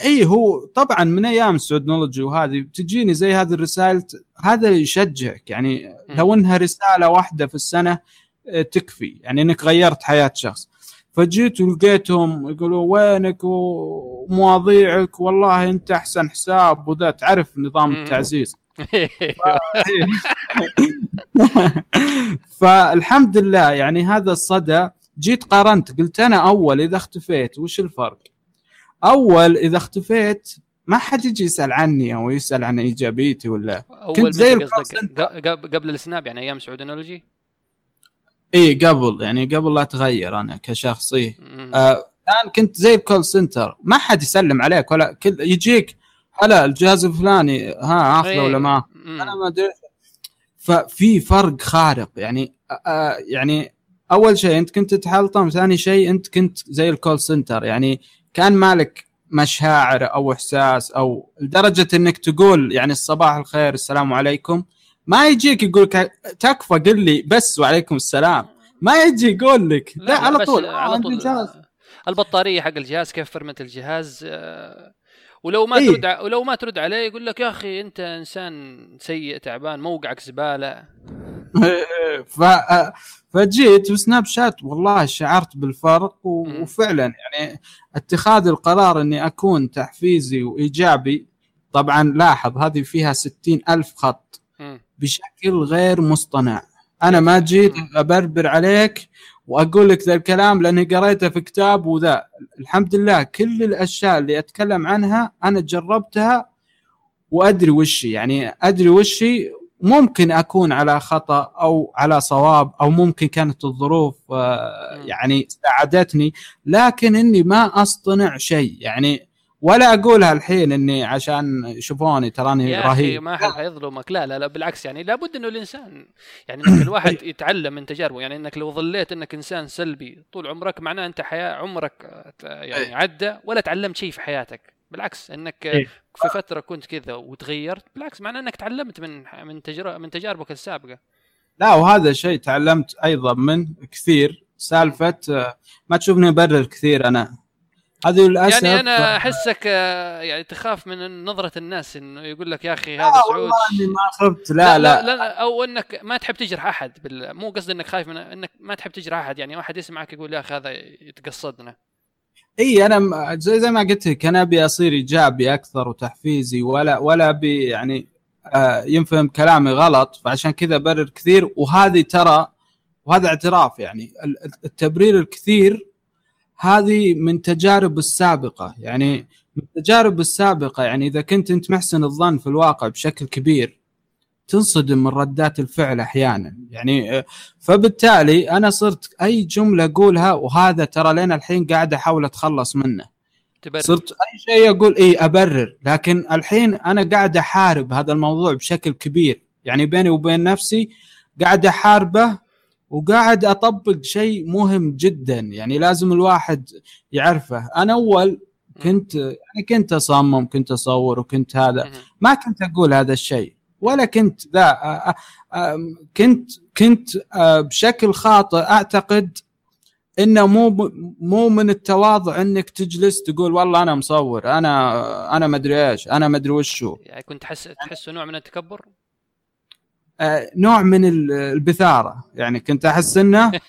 إي هو طبعا من أيام سودنولوجي وهذه تجيني زي هذه الرسائل هذا يشجعك. يعني لو إنها رسالة واحدة في السنة آه، تكفي. يعني إنك غيرت حياة شخص. فجيت ولقيتهم يقولوا وينك ومواضيعك؟ والله أنت أحسن حساب وذا. تعرف نظام. التعزيز؟ فالحمد لله. يعني هذا الصدى جيت قارنت قلت أنا أول إذا اختفيت وش الفرق؟ أول إذا اختفيت ما حد يجي يسأل عني أو يسأل عن إيجابيتي ولا. كنت زي قبل السناب يعني أيام سعودنولوجي؟ إي قبل. يعني قبل لا أتغير أنا كشخص. مم. آه الآن كنت زي ال call center ما حد يسلم عليك ولا كل يجيك هلا الجهاز الفلاني ها اخذه. ولا ما. أنا ما أدري. ففي فرق خارق. يعني آه يعني أول شيء أنت كنت تتحلطم ثاني شيء أنت كنت زي الكول سنتر يعني كان مالك مشاعر أو إحساس أو لدرجة إنك تقول يعني الصباح الخير السلام عليكم. ما يجيك يقول لك تكفى قل لي بس وعليكم السلام. ما يجي يقول لك. لا, لا على طول. على آه، طول. جهاز. البطارية حق الجهاز كيف فرمة الجهاز؟ آه، ولو ما إيه. ترد ع- ولو ما ترد عليه يقول لك يا أخي أنت إنسان سيء تعبان موقعك زبالة. ف... فجيت وسناب شات والله شعرت بالفرق. وفعلا يعني اتخاذ القرار إني أكون تحفيزي وإيجابي. طبعا لاحظ هذه فيها ستين ألف خط. بشكل غير مصطنع. أنا ما جيت أبربر عليك وأقول لك ذا الكلام لأني قريته في كتاب وذا. الحمد لله كل الأشياء اللي أتكلم عنها أنا جربتها وأدري وشي يعني أدري وشي ممكن أكون على خطأ أو على صواب أو ممكن كانت الظروف آه، يعني ساعدتني لكن إني ما أصطنع شيء. يعني ولا أقولها الحين إني عشان يشوفوني تراني يا رهيب. ما حد حيظلمك. لا لا لا بالعكس يعني لابد إنه الإنسان يعني إنك الواحد يتعلم من تجاربه. يعني إنك لو ظليت إنك إنسان سلبي طول عمرك معناه أنت حياة عمرك آه، يعني. عدى ولا تعلمت شيء في حياتك. بالعكس إنك إيه. في فترة كنت كذا وتغيرت بالعكس معناه إنك تعلمت من من من تجاربك السابقة. لا وهذا شيء تعلمت أيضا منه كثير سالفة آه، ما تشوفني أبرر كثير أنا. هذه للأسف يعني أنا أحسك آه، يعني تخاف من نظرة الناس إنه يقول لك يا أخي هذا لا سعود. والله إني ما خفت. لا لا, لا, لا أو إنك ما تحب تجرح أحد بال... مو قصدي إنك خايف من إنك ما تحب تجرح أحد. يعني واحد يسمعك يقول يا أخي هذا يتقصدنا. إي أنا زي زي ما قلت لك أنا أبي أصير ايجابي أكثر وتحفيزي ولا ولا أبي يعني آه ينفهم كلامي غلط فعشان كذا برر كثير. وهذه ترى وهذا اعتراف يعني ال- ال- التبرير الكثير هذه من تجارب السابقة. يعني من التجارب السابقة يعني إذا كنت أنت محسن الظن في الواقع بشكل كبير تنصدم من ردات الفعل أحيانا. يعني فبالتالي أنا صرت أي جملة أقولها وهذا ترى لين الحين قاعد أحاول أتخلص منه. تبرر. صرت أي شيء أقول اي أبرر. لكن الحين أنا قاعد أحارب هذا الموضوع بشكل كبير. يعني بيني وبين نفسي قاعد أحاربه وقاعد أطبق شيء مهم جدا. يعني لازم الواحد يعرفه. أنا أول كنت يعني كنت أصمم كنت أصور وكنت هذا. ما كنت أقول هذا الشيء. ولا كنت ذا. كنت كنت بشكل خاطئ أعتقد إنه مو مو من التواضع إنك تجلس تقول والله أنا مصور أنا أنا مدري إيش أنا مدري وشو. يعني كنت تحس تحسه نوع من التكبر؟ نوع من ال- البثارة. يعني كنت أحس إنه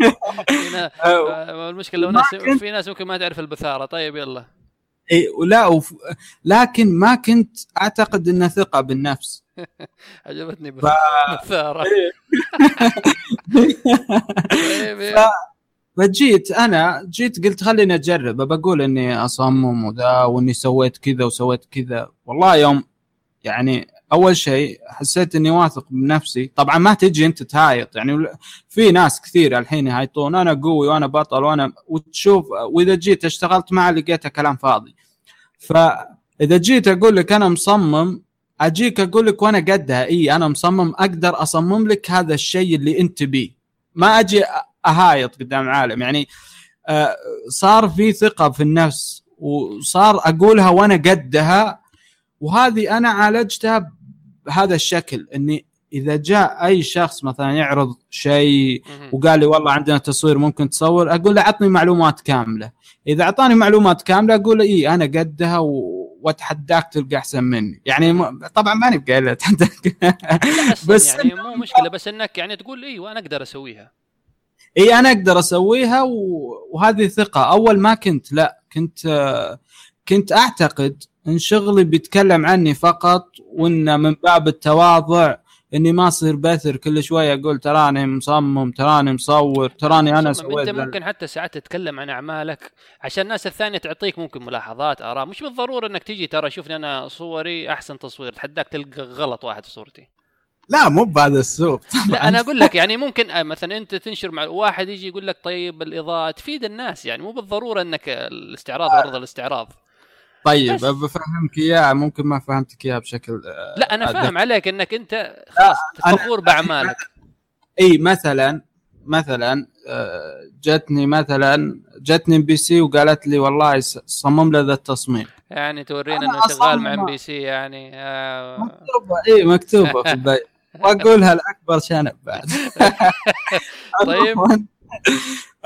آه، المشكلة لو ما ناس في ناس ممكن ما تعرف البثارة. طيب يلا. إي، ولا وف... لكن ما كنت أعتقد إنه ثقة بالنفس. عجبتني ف- بثاره طيب ف... فجيت أنا جيت قلت خليني أجرب. بقول إني أصمم وذا وإني سويت كذا وسويت كذا. والله يوم يعني أول شيء حسيت إني واثق بنفسي. طبعا ما تجي أنت تهايط. يعني في ناس كثير الحين يهايطون. أنا قوي وأنا بطل وأنا وتشوف وإذا جيت اشتغلت معه لقيته كلام فاضي. فإذا جيت أقول لك أنا مصمم أجيك أقول لك وأنا قدها. إي أنا مصمم أقدر أصمم لك هذا الشيء اللي أنت بيه ما أجي أهايط قدام عالم يعني آه، صار في ثقة في النفس وصار أقولها وأنا قدها وهذه أنا عالجتها بهذا الشكل إني إذا جاء أي شخص مثلا يعرض شيء. وقال لي والله عندنا تصوير ممكن تصور أقول له عطني معلومات كاملة. إذا أعطاني معلومات كاملة أقول له اي أنا قدها و... وأتحداك تلقى أحسن مني. يعني م... طبعا ماني بقايل أتحداك. بس بس يعني مو مشكلة بس إنك يعني تقول أيوه أنا أقدر أسويها. اي أنا أقدر أسويها و... وهذه ثقة. أول ما كنت لا كنت آه، كنت أعتقد إن شغلي بيتكلم عني فقط وإن من باب التواضع إني ما أصير بثر كل شوية أقول تراني مصمم تراني مصور تراني أنا سويت انت. ممكن حتى ساعات تتكلم عن أعمالك عشان الناس الثانية تعطيك ممكن ملاحظات آراء. مش بالضرورة إنك تيجي ترى شوفني أنا صوري أحسن تصوير تحداك تلقى غلط واحد في صورتي. لا مو بهذا السوق. لا أنا أقول لك يعني ممكن آه، مثلا أنت تنشر مع واحد يجي يقول لك طيب الإضاءة تفيد الناس يعني مو بالضرورة إنك الاستعراض غرض الاستعراض. طيب بس. بفهمك إياها ممكن ما فهمتك إياها بشكل آه، لا أنا. فاهم عليك إنك أنت خلاص أنا- فخور بأعمالك إي مثلا مثلا آه، جتني مثلا جتني MBC وقالت لي والله صمم لي ذا التصميم يعني تورينا إنه شغال مع. MBC يعني آه مكتوبة إي مكتوبة في البيت وأقولها لأكبر شنب بعد طيب.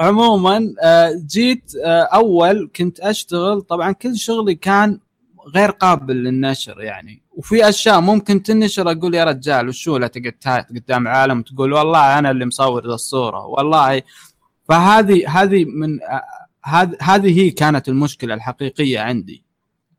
عموماً- آه، جيت آه، أول كنت أشتغل طبعا كل شغلي كان غير قابل للنشر يعني. وفي أشياء ممكن تنشر أقول يا رجال وشو لا تقعد قدام عالم تقول والله أنا اللي مصور الصورة والله. فهذه هذه من آه، هذه هي كانت المشكلة الحقيقية عندي.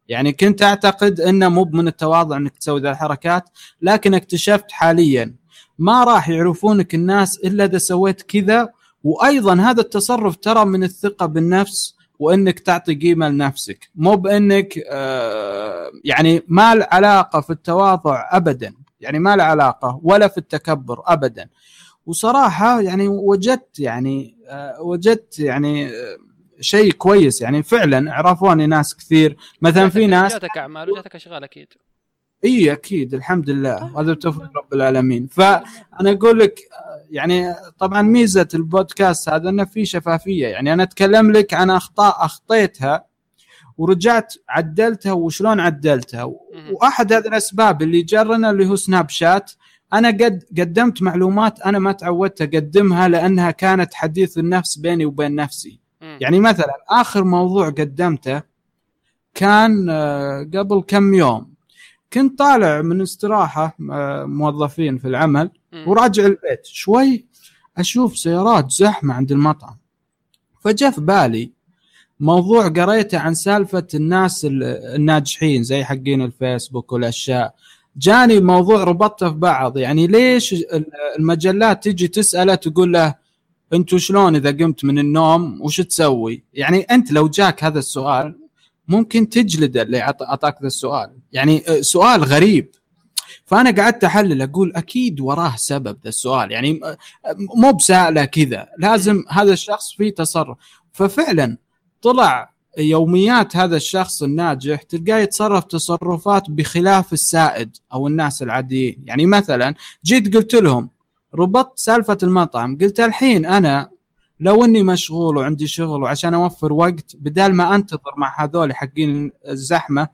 يعني كنت أعتقد انه مو من التواضع إنك تسوي ذا الحركات لكن اكتشفت حاليا ما راح يعرفونك الناس إلا إذا سويت كذا وأيضا هذا التصرف ترى من الثقة بالنفس وإنك تعطي قيمة لنفسك مو بإنك آه يعني ما له علاقه في التواضع ابدا يعني ما له علاقه ولا في التكبر ابدا. وصراحة يعني وجدت يعني آه وجدت يعني آه شيء كويس يعني فعلا عرفوني ناس كثير. مثلا في ناس جاتك أعمال وجاتك أشغال أكيد. إي أكيد الحمد لله. هذا بتوفيق رب العالمين. فأنا أقول لك يعني طبعا ميزة البودكاست هذا إنه في شفافية يعني أنا أتكلم لك عن أخطاء أخطيتها ورجعت عدلتها وشلون عدلتها. وأحد هذه الأسباب اللي جرنا اللي هو سناب شات أنا قد قدمت معلومات أنا ما تعودت أقدمها لأنها كانت حديث النفس بيني وبين نفسي. يعني مثلا آخر موضوع قدمته كان آه، قبل كم يوم كنت طالع من استراحة آه، موظفين في العمل. وراجع البيت. شوي أشوف سيارات زحمة عند المطعم. فجاء في بالي موضوع قريته عن سالفة الناس ال- الناجحين زي حقين الفيسبوك والأشياء. جاني موضوع ربطته في بعض. يعني ليش ال- المجلات تجي تسأله تقول له انت شلون إذا قمت من النوم وش تسوي؟ يعني أنت لو جاك هذا السؤال ممكن تجلد اللي عط- أعطاك ذا السؤال، يعني سؤال غريب. فأنا قعدت أحلل أقول أكيد وراه سبب ذا السؤال، يعني آه، مو بساله كذا، لازم هذا الشخص فيه تصرف، ففعلا طلع يوميات هذا الشخص الناجح تلقاه يتصرف تصرفات بخلاف السائد أو الناس العاديين. يعني مثلا جيت قلت لهم ربطت سالفة المطعم قلت الحين أنا لو إني مشغول وعندي شغل وعشان أوفر وقت بدال ما أنتظر مع هذول حقين الزحمة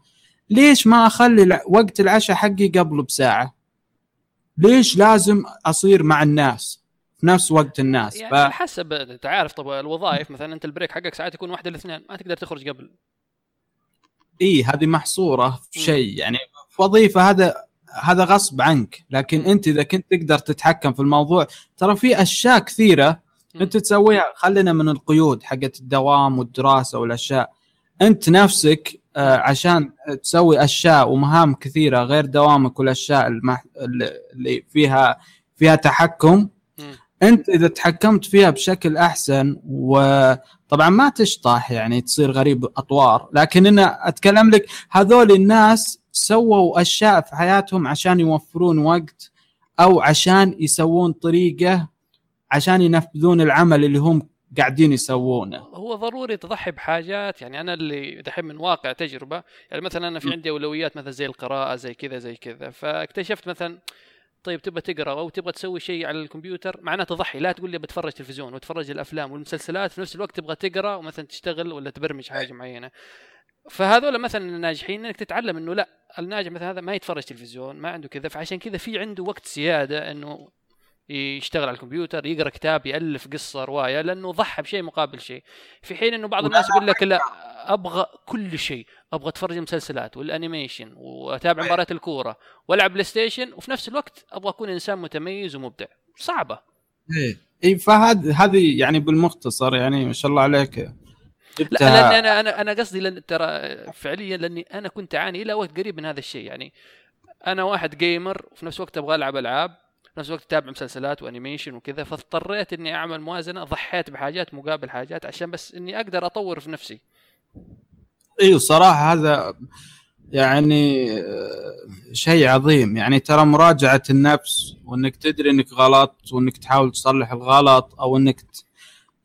ليش ما أخلي وقت العشاء حقي قبل بساعة؟ ليش لازم أصير مع الناس في نفس وقت الناس؟ يعني ف... حسب أنت عارف طب الوظائف مثلا أنت البريك حقك ساعات يكون واحدة الاثنين ما تقدر تخرج قبل. إي هذه محصورة في شيء يعني في وظيفة هذا هذا غصب عنك. لكن أنت إذا كنت تقدر تتحكم في الموضوع ترى في أشياء كثيرة أنت تسويها. خلينا من القيود حقت الدوام والدراسة والأشياء. انت نفسك آه عشان تسوي أشياء ومهام كثيرة غير دوامك والأشياء. اللي فيها فيها تحكم انت إذا تحكمت فيها بشكل أحسن وطبعا ما تشطح يعني تصير غريب أطوار لكن أنا أتكلم لك هذول الناس سووا أشياء في حياتهم عشان يوفرون وقت أو عشان يسوون طريقة عشان ينفذون العمل اللي هم قاعدين يسوونه. هو ضروري تضحي بحاجات يعني أنا اللي دحين من واقع تجربة يعني مثلا أنا في عندي أولويات مثلا زي القراءة زي كذا زي كذا فاكتشفت مثلا طيب تبغى تقرأ أو تبغى تسوي شيء على الكمبيوتر معناته تضحي لا تقول لي بتفرج تلفزيون وتفرج الأفلام والمسلسلات في نفس الوقت تبغى تقرأ ومثلا تشتغل ولا تبرمج حاجة معينة. فهذول مثلا الناجحين إنك تتعلم إنه لا الناجح مثلا هذا ما يتفرج تلفزيون ما عنده كذا فعشان كذا في عنده وقت زيادة إنه يشتغل على الكمبيوتر يقرأ كتاب يألف قصة رواية لأنه ضحى بشيء مقابل شيء. في حين إنه بعض الناس يقول لك لا أبغى كل شيء. أبغى أتفرج مسلسلات والأنيميشن وأتابع مباريات الكورة وألعب PlayStation وفي نفس الوقت أبغى أكون إنسان متميز ومبدع. صعبة. إيه. اي فهذه هذه يعني بالمختصر يعني ما شاء الله عليك. لا لأن أنا أنا أنا قصدي لأن ترى فعليا لأني أنا كنت أعاني إلى وقت قريب من هذا الشيء. يعني أنا واحد gamer وفي نفس الوقت أبغى ألعب ألعاب. نفس الوقت اتابع مسلسلات وانيميشن وكذا فاضطريت إني أعمل موازنة ضحيت بحاجات مقابل حاجات عشان بس إني أقدر أطور في نفسي. إيوه صراحة هذا يعني آه، شيء عظيم. يعني ترى مراجعة النفس وإنك تدري إنك غلط وإنك تحاول تصلح الغلط أو إنك ت...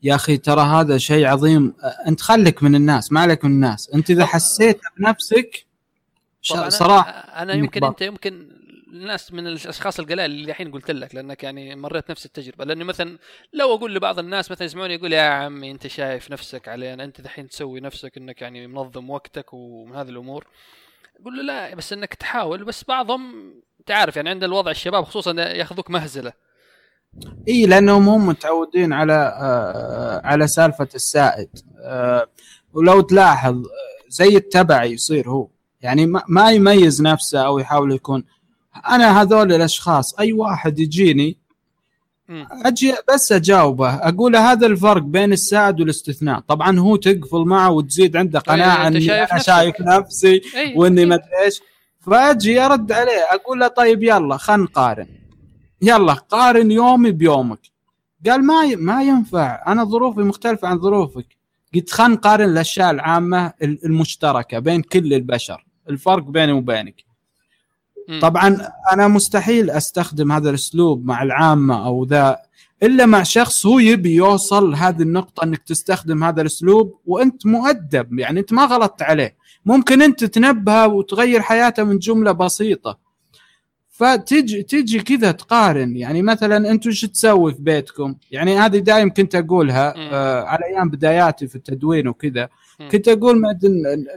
يا أخي ترى هذا شيء عظيم. آه، أنت خليك من الناس ما عليك من الناس. أنت إذا حسيت بنفسك صراحة أنا يمكن أنت يمكن الناس من الأشخاص القلائل اللي الحين قلت لك لأنك يعني مريت نفس التجربة. لأنه مثلا لو أقول لبعض الناس مثلا يسمعوني يقول يا عمي أنت شايف نفسك علينا أنت الحين تسوي نفسك إنك يعني منظم وقتك ومن هذه الأمور. أقول له لا بس إنك تحاول بس بعضهم تعرف يعني عند الوضع الشباب خصوصا يأخذوك مهزلة. إي لأنهم هم متعودين على آه على سالفة السائد. آه ولو تلاحظ زي التبع يصير هو. يعني ما يميز نفسه أو يحاول يكون أنا هذول الأشخاص أي واحد يجيني أجي بس أجاوبه أقول هذا الفرق بين السائد والاستثناء. طبعا هو تقفل معه وتزيد عنده قناعة إني شايف أنا شايف نفسي أيه. وإني ما أدري إيش. فأجي أرد عليه أقول له طيب يلا خلينا نقارن. يلا قارن يومي بيومك. قال ما ما ينفع أنا ظروفي مختلفة عن ظروفك. قلت خلينا نقارن الأشياء العامة المشتركة بين كل البشر الفرق بيني وبينك. طبعا أنا مستحيل أستخدم هذا الأسلوب مع العامة أو ذا إلا مع شخص هو يبي يوصل هذه النقطة إنك تستخدم هذا الأسلوب وأنت مؤدب يعني أنت ما غلطت عليه. ممكن أنت تنبهه وتغير حياته من جملة بسيطة. فتجي تجي كذا تقارن يعني مثلا أنتم إيش تسوي في بيتكم؟ يعني هذه دائما كنت أقولها آه على أيام بداياتي في التدوين وكذا. كنت أقول مع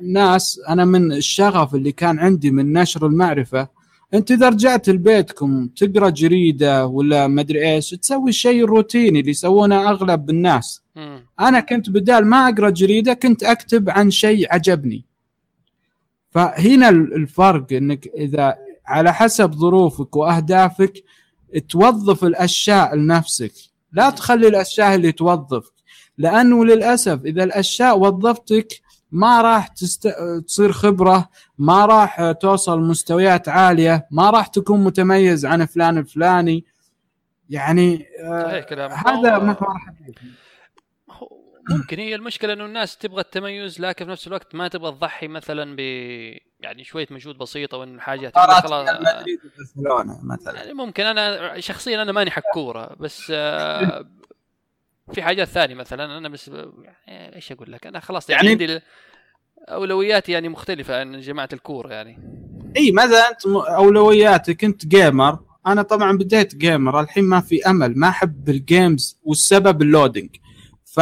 الناس أنا من الشغف اللي كان عندي من نشر المعرفة انت اذا رجعت لبيتكم تقرأ جريدة ولا مدري إيش تسوي الشيء الروتيني اللي يسوونه أغلب الناس. م. أنا كنت بدال ما أقرأ جريدة كنت أكتب عن شيء عجبني. فهنا الفرق إنك إذا على حسب ظروفك وأهدافك توظف الأشياء لنفسك. لا تخلي الأشياء اللي توظفك لأنه للأسف إذا الأشياء وظفتك ما راح تست... تصير خبرة ما راح توصل مستويات عالية ما راح تكون متميز عن فلان الفلاني. يعني آه هذا محور حديث ممكن هي المشكلة إنه الناس تبغى التميز لكن في نفس الوقت ما تبغى تضحي مثلا ب يعني شوية مجهود بسيطه وان حاجة خلاص. مثلا. يعني ممكن أنا شخصيا أنا ماني حكوره بس آه في حاجات ثانية مثلا أنا بس يعني إيش أقول لك؟ أنا خلاص يعني, يعني عندي اولوياتي يعني مختلفة عن جماعة الكورة يعني. إي مثلا أنت أولوياتك؟ انت gamer أنا طبعا بديت gamer الحين ما في أمل ما أحب ال games والسبب ال loading. ف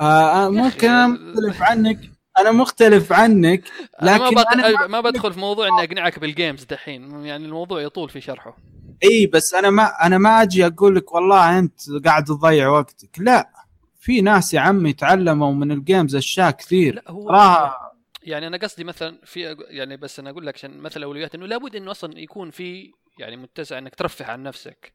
آه ممكن أنا مختلف عنك. أنا مختلف عنك أنا ما, لكن بط... أنا ما بدخل في موضوع إني أقنعك بال games دحين. يعني الموضوع يطول في شرحه. إي بس أنا ما أنا ما أجي أقول لك والله أنت قاعد تضيع وقتك. لا في ناس يا عمي تعلموا من ال games أشياء كثير. لا هو يعني أنا قصدي مثلا في يعني بس أنا أقول لك عشان مثلا أولويات إنه لابد إنه أصلا يكون في يعني متسع إنك ترفه عن نفسك.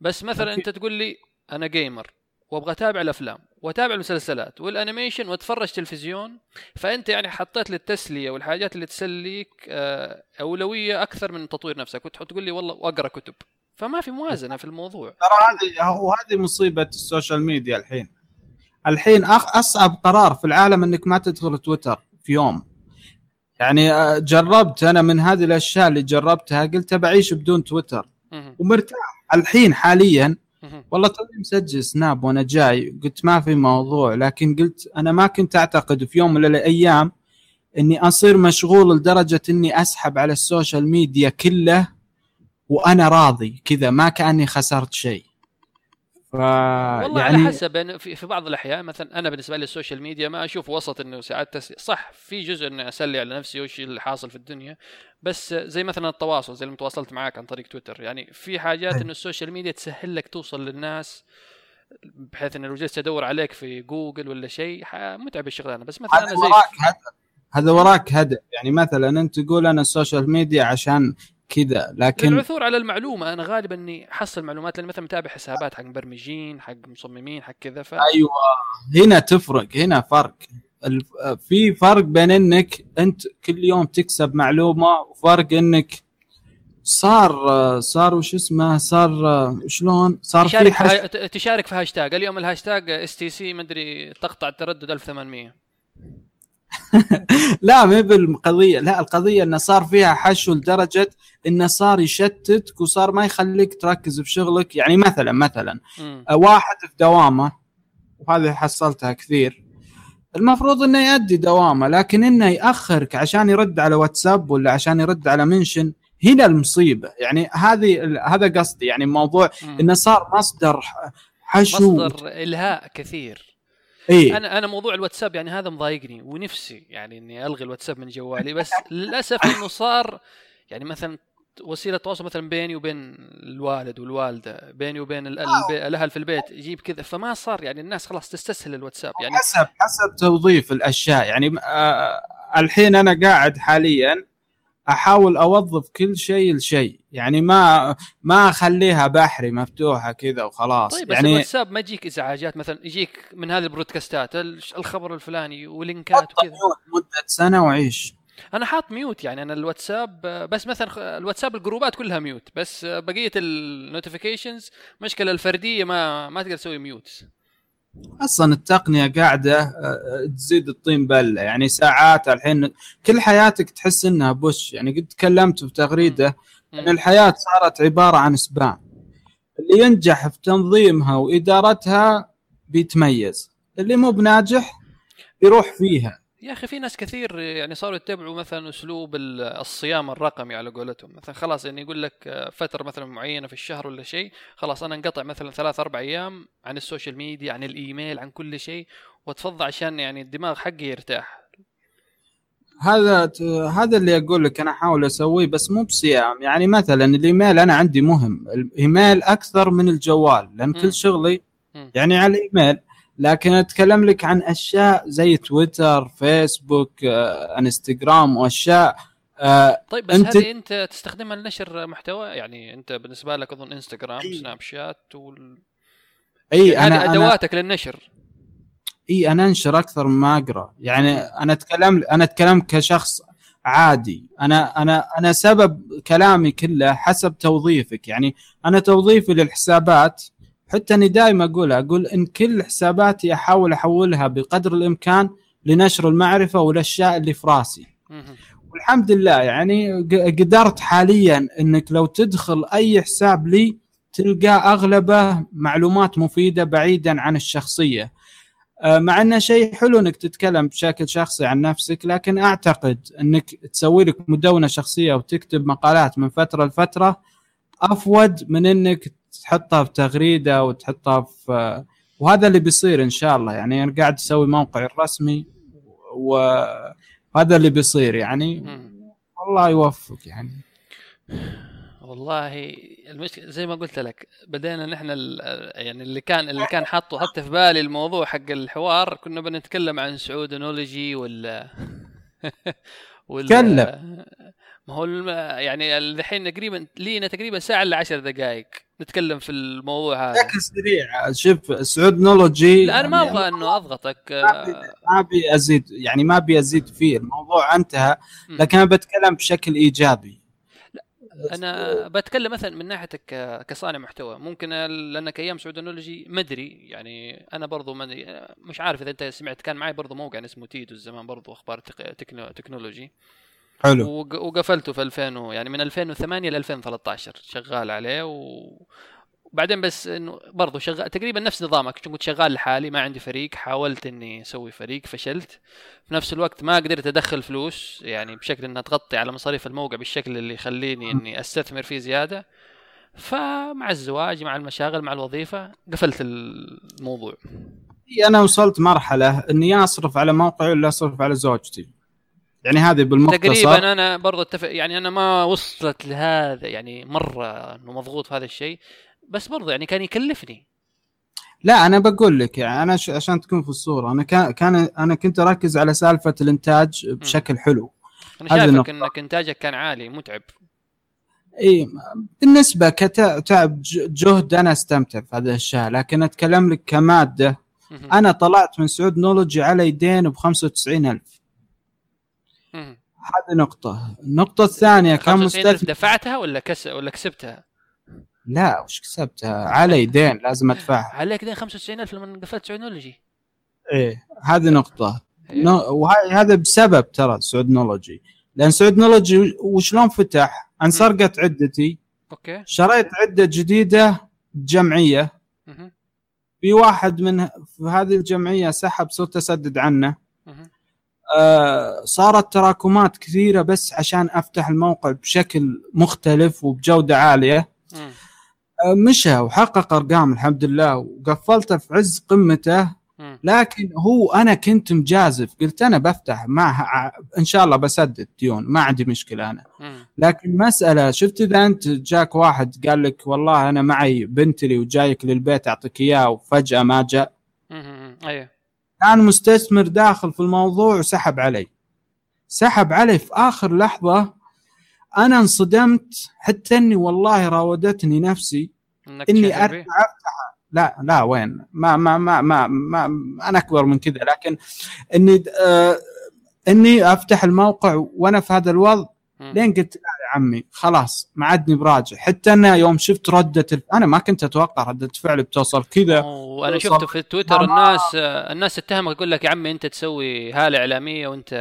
بس مثلا. أنت تقول لي أنا gamer وأبغى أتابع الأفلام. واتابع المسلسلات والانيميشن واتفرج تلفزيون فأنت يعني حطيت للتسليه والحاجات اللي تسليك آه، أولوية أكثر من تطوير نفسك. وتقول لي والله واقرا كتب. فما في موازنة في الموضوع. ترى هذه وهذه مصيبة ال social media الحين. الحين أخ أصعب قرار في العالم إنك ما تدخل تويتر في يوم. يعني آه، جربت أنا من هذه الأشياء اللي جربتها قلت بعيش بدون تويتر. ومرتاح. الحين حاليا. والله توني مسجل Snap وأنا جاي. قلت ما في موضوع لكن قلت أنا ما كنت أعتقد في يوم من الأيام إني أصير مشغول لدرجة إني أسحب على ال social media كله وأنا راضي كذا ما كأني خسرت شيء. ف والله يعني على حسب أنا في, في بعض الأحيان مثلا أنا بالنسبة لي ال social media ما أشوف وسط إنه ساعات تسلي صح في جزء إني أسلي على نفسي وش اللي حاصل في الدنيا بس زي مثلا التواصل زي اللي تواصلت معاك عن طريق تويتر يعني في حاجات. إنه ال social media تسهل لك توصل للناس بحيث إنه لو جلست أدور عليك في جوجل ولا شيء ح- متعب الشغلانة بس مثلا هذا أنا زي وراك هدف هذا وراك هدف يعني مثلا أنت تقول أنا ال social media عشان كذا لكن للعثور على المعلومة أنا غالبا إني احصل معلومات لأن مثلا متابع حسابات حق مبرمجين حق مصممين حق كذا ف أيوه. هنا تفرق هنا فرق. في فرق بين إنك أنت كل يوم تكسب معلومة وفرق إنك صار صار وش اسمه صار شلون؟ صار في تشارك في ت- تشارك في هاشتاج اليوم ال hashtag STC مدري تقطع التردد 1800 لا ما بالقضية. لا القضية إنه صار فيها حشو لدرجة إنه صار يشتتك وصار ما يخليك تركز في شغلك يعني مثلا مثلا مم. واحد في دوامة وهذه حصلتها كثير. المفروض إنه يؤدي دوامة لكن إنه يأخرك عشان يرد على واتساب ولا عشان يرد على منشن هنا المصيبة. يعني هذه هذا قصدي. يعني موضوع. إنه صار مصدر حشو. مصدر إلهاء كثير. إي. أنا أنا موضوع الواتساب يعني هذا مضايقني ونفسي يعني إني ألغي الواتساب من جوالي بس للأسف إنه صار يعني مثلا وسيلة تواصل مثلا بيني وبين الوالد والوالدة بيني وبين البي- الأهل في البيت يجيب كذا فما صار يعني الناس خلاص تستسهل الواتساب يعني. حسب حسب توظيف الأشياء يعني آه الحين أنا قاعد حاليا أحاول أوظف كل شيء لشيء. يعني ما ما أخليها بحري مفتوحة كذا وخلاص. طيب بس يعني الواتساب ما يجيك إزعاجات مثلا يجيك من هذه البرودكاستات ال- الخبر الفلاني ولينكات حط وكذا. مدة سنة وعيش. أنا حاط mute يعني أنا الواتساب بس مثلا الواتساب الجروبات كلها mute بس بقية ال notifications مشكلة الفردية ما ما تقدر تسوي mute أصلا التقنية قاعدة آه، تزيد الطين بلة. يعني ساعات الحين كل حياتك تحس إنها push. يعني قد تكلمت في تغريده إن الحياة صارت عبارة عن spam اللي ينجح في تنظيمها وإدارتها بيتميز. اللي مو بناجح يروح فيها. يا أخي في ناس كثير يعني صاروا يتبعوا مثلا أسلوب ال- الصيام الرقمي على قولتهم. مثلا خلاص يعني يقول لك فترة مثلا معينة في الشهر ولا شيء خلاص أنا انقطع مثلا ثلاث أربع أيام عن ال social media عن الإيميل عن كل شيء واتفضى عشان يعني الدماغ حقي يرتاح. هذا هذا اللي أقول لك أنا أحاول أسويه بس مو بصيام. يعني مثلا الإيميل أنا عندي مهم. الإيميل أكثر من الجوال لأن. كل شغلي. يعني على الإيميل. لكن أتكلم لك عن أشياء زي تويتر فيسبوك آه، إنستغرام وأشياء آه، طيب بس أنت- هذه أنت تستخدمها لنشر محتوى؟ يعني أنت بالنسبة لك أظن إنستغرام أي. سناب شات وال... أي يعني أنا أدواتك للنشر. أي أنا أنشر أكثر مما أقرأ. يعني أنا اتكلم أنا أتكلم كشخص عادي. أنا أنا أنا سبب كلامي كله حسب توظيفك. يعني أنا توظيفي للحسابات. حتى أني دائما أقولها أقول إن كل حساباتي أحاول أحولها بقدر الإمكان لنشر المعرفة والأشياء اللي في راسي. والحمد لله يعني قدرت حاليا إنك لو تدخل أي حساب لي تلقى أغلبه معلومات مفيدة بعيدا عن الشخصية آه، مع إنه شيء حلو إنك تتكلم بشكل شخصي عن نفسك لكن أعتقد إنك تسوي لك مدونة شخصية وتكتب مقالات من فترة لفترة أفيد من إنك تحطها في تغريدة وتحطها في وهذا اللي بيصير إن شاء الله يعني أنا قاعد أسوي موقعي الرسمي وهذا اللي بيصير يعني. الله يوفق يعني والله المشكلة زي ما قلت لك بدينا نحن ال- يعني اللي كان اللي كان حاطه حتى في بالي الموضوع حق الحوار كنا بنتكلم عن سعودنولوجي ولا ولا تكلم. ما هو يعني الحين تقريبا لينا تقريبا ساعة إلا عشر دقائق نتكلم في الموضوع هذا. بشكل سريع شوف سعودنولوجي لا أنا ما يعني أبغى إنه أضغطك. ما ابي ازيد يعني ما ابي أزيد فيه الموضوع انتهى لكن أنا بتكلم بشكل إيجابي. أنا بتكلم مثلا من ناحيتك كصانع محتوى. ممكن لانك أيام سعودنولوجي مدري يعني أنا برضو مدري مش عارف إذا أنت سمعت كان معي برضو موقع اسمه تيدو زمان برضو أخبار تكنولوجي. حلو. وق- وقفلته في 2000 و- يعني من 2008 ل 2013 شغال عليه و... وبعدين بس إنه برضو شغال تقريبا نفس نظامك كنت شغال لحالي ما عندي فريق حاولت إني أسوي فريق فشلت. في نفس الوقت ما قدرت أدخل فلوس يعني بشكل إنها تغطي على مصاريف الموقع بالشكل اللي يخليني إني أستثمر فيه زيادة. فمع الزواج مع المشاغل مع الوظيفة قفلت الموضوع. أنا وصلت مرحلة إني أصرف على موقعي ولا أصرف على زوجتي. يعني هذه بالمختصر تقريبا أنا برضو أتفق يعني أنا ما وصلت لهذا يعني مرة إنه مضغوط في هذا الشيء بس برضو يعني كان يكلفني لا أنا بقول لك يعني أنا ش... عشان تكون في الصورة أنا كان كان أنا كنت أركز على سالفة الإنتاج بشكل حلو أنا شايفك. إنك إنتاجك كان عالي متعب إي بالنسبة كتعب جهد أنا أستمتع في هذه الأشياء لكن أتكلم لك كمادة. أنا طلعت من سعود نولوجي على يدين ب 95000 مهم. هذه الثانية كان 95 ألف مستثمر دفعتها ولا كس ولا كسبتها؟ لا وش كسبتها على يدين لازم أدفعها عليك دين 95000 لما قفلت سعودولوجي إيه هذه نقطة إيه. نو- وهاي هذا بسبب ترى سعودنولوجي لأن سعودنولوجي وشلون فتح؟ انسرقت عدتي أوكي شريت عدة جديدة بجمعيه مهم. في واحد من في هذه الجمعية سحب صرت أسدد عنه. آه صارت تراكمات كثيرة بس عشان أفتح الموقع بشكل مختلف وبجودة عالية. آه مشى وحقق أرقام الحمد لله وقفلته في عز قمته. لكن هو أنا كنت مجازف قلت أنا بفتح مع إن شاء الله بسدد ديون ما عندي مشكلة أنا. لكن مسألة شفت إذا أنت جاك واحد قال لك والله أنا معي بنتلي وجايك للبيت أعطيك إياه وفجأة ما جاء. أيوه كان مستثمر داخل في الموضوع وسحب علي. سحب علي في آخر لحظة. أنا انصدمت حتى إني والله راودتني نفسي إني أرجع؟ افتح لا لا وين؟ ما ما ما ما, ما أنا أكبر من كذا لكن إني آه إني أفتح الموقع وأنا في هذا الوضع. لين قلت لا عمي خلاص ما عدني براجع حتى أنا يوم شفت ردة الف... أنا ما كنت أتوقع ردة فعلي بتوصل كذا وأنا شفته في تويتر ما- الناس الناس تتهمك يقول لك يا عمي أنت تسوي هالة إعلامية وأنت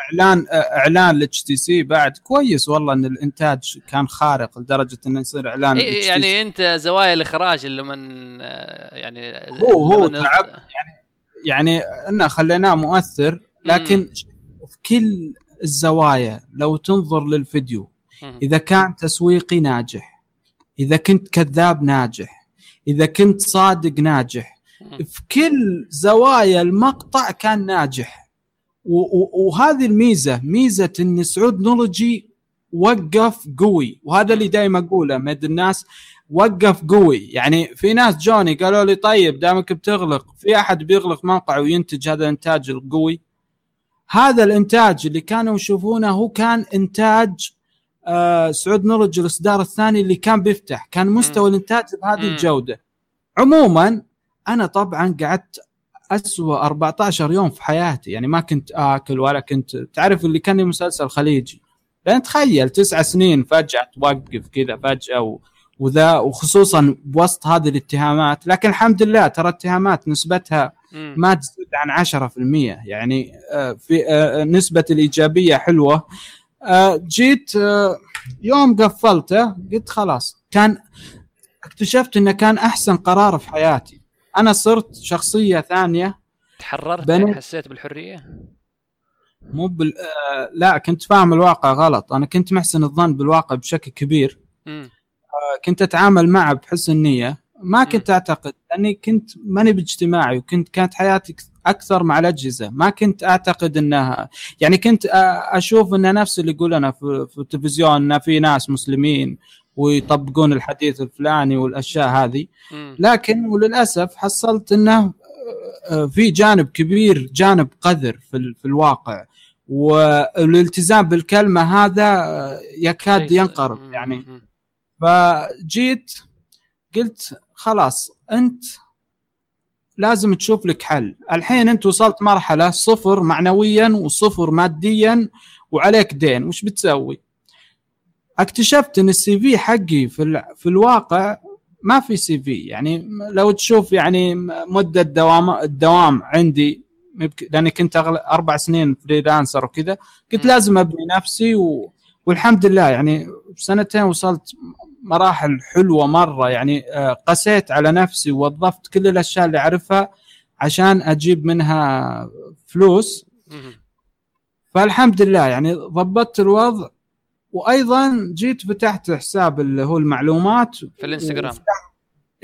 إعلان إعلان ال HTC بعد كويس والله إن الإنتاج كان خارق لدرجة انه يصير إعلان إيه. يعني أنت زوايا الإخراج اللي من يعني هو- هو تعب. يعني انه خليناه مؤثر لكن في كل الزوايا لو تنظر للفيديو مم. إذا كان تسويقي ناجح إذا كنت كذاب ناجح إذا كنت صادق ناجح. في كل زوايا المقطع كان ناجح. وهذه الميزة ميزة إن سعود نولوجي وقف قوي. وهذا اللي دائما أقوله مد الناس وقف قوي. يعني في ناس جوني قالوا لي طيب دامك بتغلق في أحد بيغلق موقع وينتج هذا الإنتاج القوي؟ هذا الإنتاج اللي كانوا يشوفونه هو كان إنتاج آه سعود نولوجي الإصدار الثاني اللي كان بيفتح. كان مستوى الإنتاج بهذه. الجودة. عموما أنا طبعا قعدت أسوأ 14 يوم في حياتي. يعني ما كنت آكل ولا كنت تعرف اللي كان مسلسل خليجي. لأن تخيل تسع سنين فجأة توقف كذا فجأة و... وذا وخصوصا بوسط هذه الاتهامات. لكن الحمد لله ترى الاتهامات نسبتها. ما تزيد عن 10% يعني آه، في آه، نسبة الإيجابية حلوة. جيت آه، يوم قفلته قلت خلاص. كان اكتشفت إنه كان أحسن قرار في حياتي. أنا صرت شخصية ثانية. تحررت بني- يعني حسيت بالحرية؟ مو بال... آه لا كنت فاهم الواقع غلط. أنا كنت محسن الظن بالواقع بشكل كبير. آه كنت أتعامل معه بحسن نية. ما كنت أعتقد لأني كنت ماني باجتماعي وكنت كانت حياتي أكثر مع الأجهزة. ما كنت أعتقد إنها يعني كنت أشوف إن نفس اللي يقول أنا في, التلفزيون إن في ناس مسلمين ويطبقون الحديث الفلاني والأشياء هذه. لكن وللأسف حصلت إنه في جانب كبير جانب قذر في ال- في الواقع. والالتزام بالكلمة هذا يكاد ينقرض يعني. فجيت قلت خلاص أنت لازم تشوف لك حل. الحين أنت وصلت مرحلة صفر معنويا وصفر ماديا وعليك دين وش بتسوي؟ اكتشفت إن ال CV حقي في ال- في الواقع ما في CV. يعني لو تشوف يعني مدة دوام الدوام عندي لأني كنت أغل... أربع سنين freelancer وكذا كنت. لازم أبني نفسي و... والحمد لله يعني بسنتين وصلت مراحل حلوة مرة. يعني آه، قسيت على نفسي ووظفت كل الأشياء اللي أعرفها عشان أجيب منها فلوس. فالحمد لله يعني ضبطت الوضع. وأيضا جيت فتحت حساب اللي هو المعلومات. في الإنستغرام.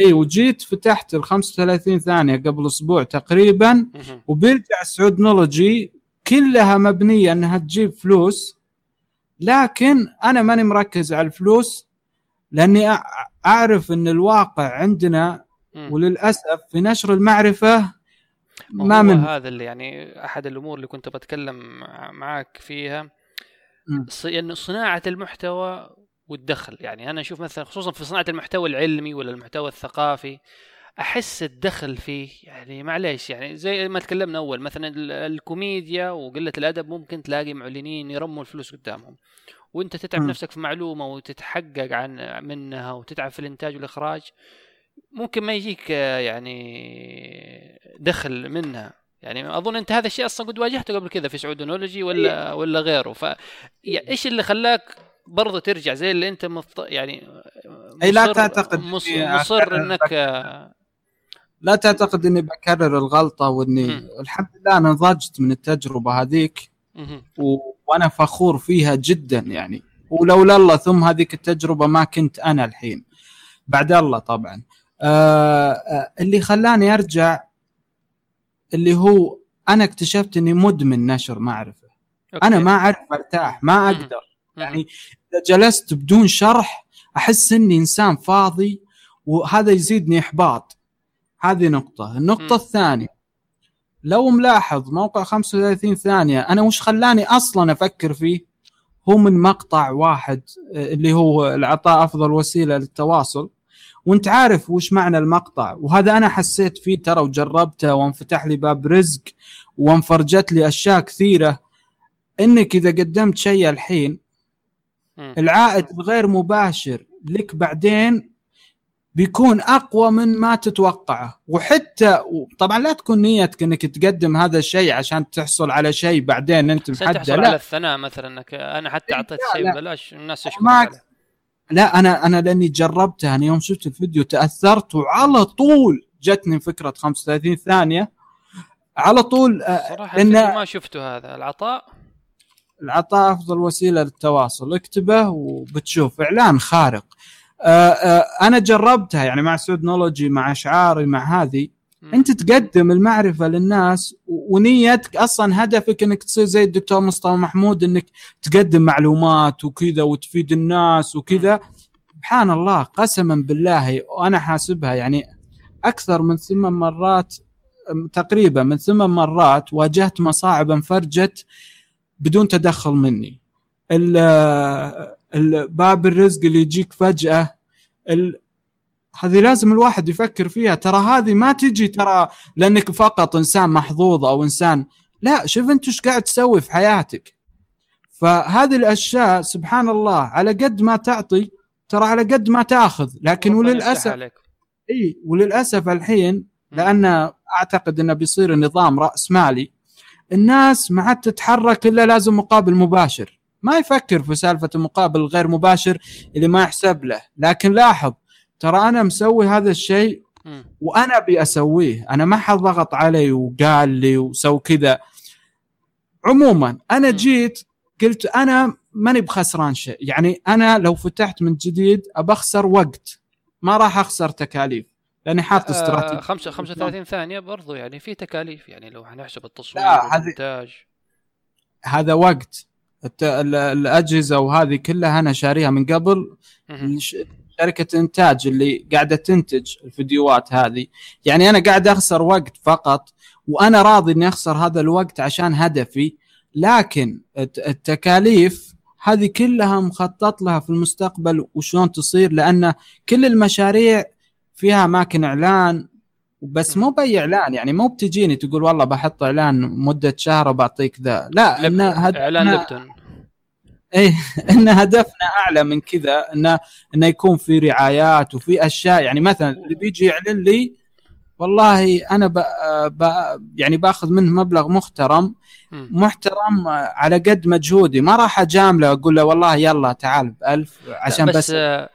إي وجيت فتحت ال 35 ثانية قبل أسبوع تقريبا. وبيرجع سعود نولوجي كلها مبنية إنها تجيب فلوس. لكن أنا ماني مركز على الفلوس. لأني أعرف إن الواقع عندنا. وللأسف في نشر المعرفة ما من هذا اللي يعني أحد الأمور اللي كنت بتكلم مع- معك فيها انه صناعة المحتوى والدخل يعني أنا أشوف مثلا خصوصا في صناعة المحتوى العلمي ولا المحتوى الثقافي أحس الدخل فيه يعني معليش يعني زي ما تكلمنا أول مثلا ال- الكوميديا وقلة الأدب ممكن تلاقي معلنين يرموا الفلوس قدامهم. وانت تتعب مم. نفسك في معلومة وتتحقق عن منها وتتعب في الإنتاج والإخراج ممكن ما يجيك آه، يعني دخل منها يعني أظن أنت هذا الشيء أصلا قد واجهته قبل كذا في سعودونولوجي ولا ولا غيره ف يا- إيش اللي خلاك برضه ترجع زي اللي أنت مفط... يعني لا مصر- تعتقد مص... إني مصر أكرر إنك لا تعتقد إني بكرر الغلطة وإني مم. الحمد لله أنا نضجت من التجربة هذيك. و... وأنا فخور فيها جدا يعني ولولا الله ثم هذيك التجربة ما كنت أنا الحين بعد الله طبعا آه آه اللي خلاني أرجع اللي هو أنا اكتشفت إني مدمن نشر معرفة أوكي. أنا ما أعرف ارتاح ما. أقدر. يعني إذا جلست بدون شرح أحس إني إنسان فاضي وهذا يزيدني إحباط هذه نقطة النقطة. الثانية لو ملاحظ موقع 35 ثانية أنا وش خلاني أصلا أفكر فيه؟ هو من مقطع واحد آه، اللي هو العطاء أفضل وسيلة للتواصل. وأنت عارف وش معنى المقطع وهذا أنا حسيت فيه ترى وجربته وانفتح لي باب رزق وانفرجت لي أشياء كثيرة. إنك إذا قدمت شيء الحين. العائد الغير مباشر لك بعدين بيكون أقوى من ما تتوقعه. وحتى طبعا لا تكون نيتك إنك تقدم هذا الشيء عشان تحصل على شيء بعدين أنت محدد تحصل على لا. الثناء مثلا إنك أنا حتى إيه، أعطيت لا، شيء لا. ببلاش الناس عليه لا أنا أنا لأني جربتها أنا يوم شفت الفيديو تأثرت وعلى طول جتني فكرة 35 ثانية. على طول آه، صراحة لأن- الفيديو ما شفته هذا. العطاء؟ العطاء أفضل وسيلة للتواصل. اكتبه وبتشوف. إعلان خارق. أنا جربتها يعني مع سودنولوجي مع أشعاري مع هذه. أنت تقدم المعرفة للناس ونيتك أصلا هدفك إنك تصير زي الدكتور مصطفى محمود إنك تقدم معلومات وكذا وتفيد الناس وكذا. سبحان الله قسما بالله وأنا حاسبها يعني أكثر من ثمان مرات تقريبا من ثمان مرات واجهت مصاعب انفرجت بدون تدخل مني. باب الرزق اللي يجيك فجأة ال- هذه لازم الواحد يفكر فيها. ترى هذه ما تجي ترى لأنك فقط إنسان محظوظ أو إنسان. لا شوف أنت إيش قاعد تسوي في حياتك. فهذه الأشياء سبحان الله على قد ما تعطي ترى على قد ما تأخذ. لكن وللأسف. إي وللأسف الحين. لأن أعتقد إنه بيصير نظام رأس مالي الناس ما عاد تتحرك إلا لازم مقابل مباشر. ما يفكر في سالفة المقابل الغير مباشر اللي ما يحسب له. لكن لاحظ ترى أنا مسوي هذا الشيء. وأنا أبي أسويه. أنا ما حد ضغط علي وقال لي وسو كذا. عموما أنا. جيت قلت أنا ماني بخسران شيء. يعني أنا لو فتحت من جديد أبخسر وقت. ما راح أخسر تكاليف لأني حاط آه استراتيجية. خمسة 35 ثانية برضو يعني في تكاليف. يعني لو حنحسب التصوير والمونتاج هذا وقت. الأجهزة وهذه كلها أنا شاريها من قبل. شركة إنتاج اللي قاعدة تنتج الفيديوهات هذه. يعني أنا قاعد أخسر وقت فقط وأنا راضي إني أخسر هذا الوقت عشان هدفي. لكن الت- التكاليف هذه كلها مخطط لها في المستقبل وشلون تصير لأن كل المشاريع فيها أماكن إعلان بس مو بأي إعلان يعني مو بتجيني تقول والله بحط إعلان مدة شهر وبعطيك ذا لا لب- إن إعلان هدفنا ليبتون إيه إن هدفنا أعلى من كذا انه انه يكون في رعايات وفي أشياء يعني مثلا اللي بيجي يعلن لي والله أنا ب... ب... يعني باخذ منه مبلغ محترم. محترم على قد مجهودي ما راح أجامله أقول له والله يلا تعال بألف عشان لا، بس, بس آه،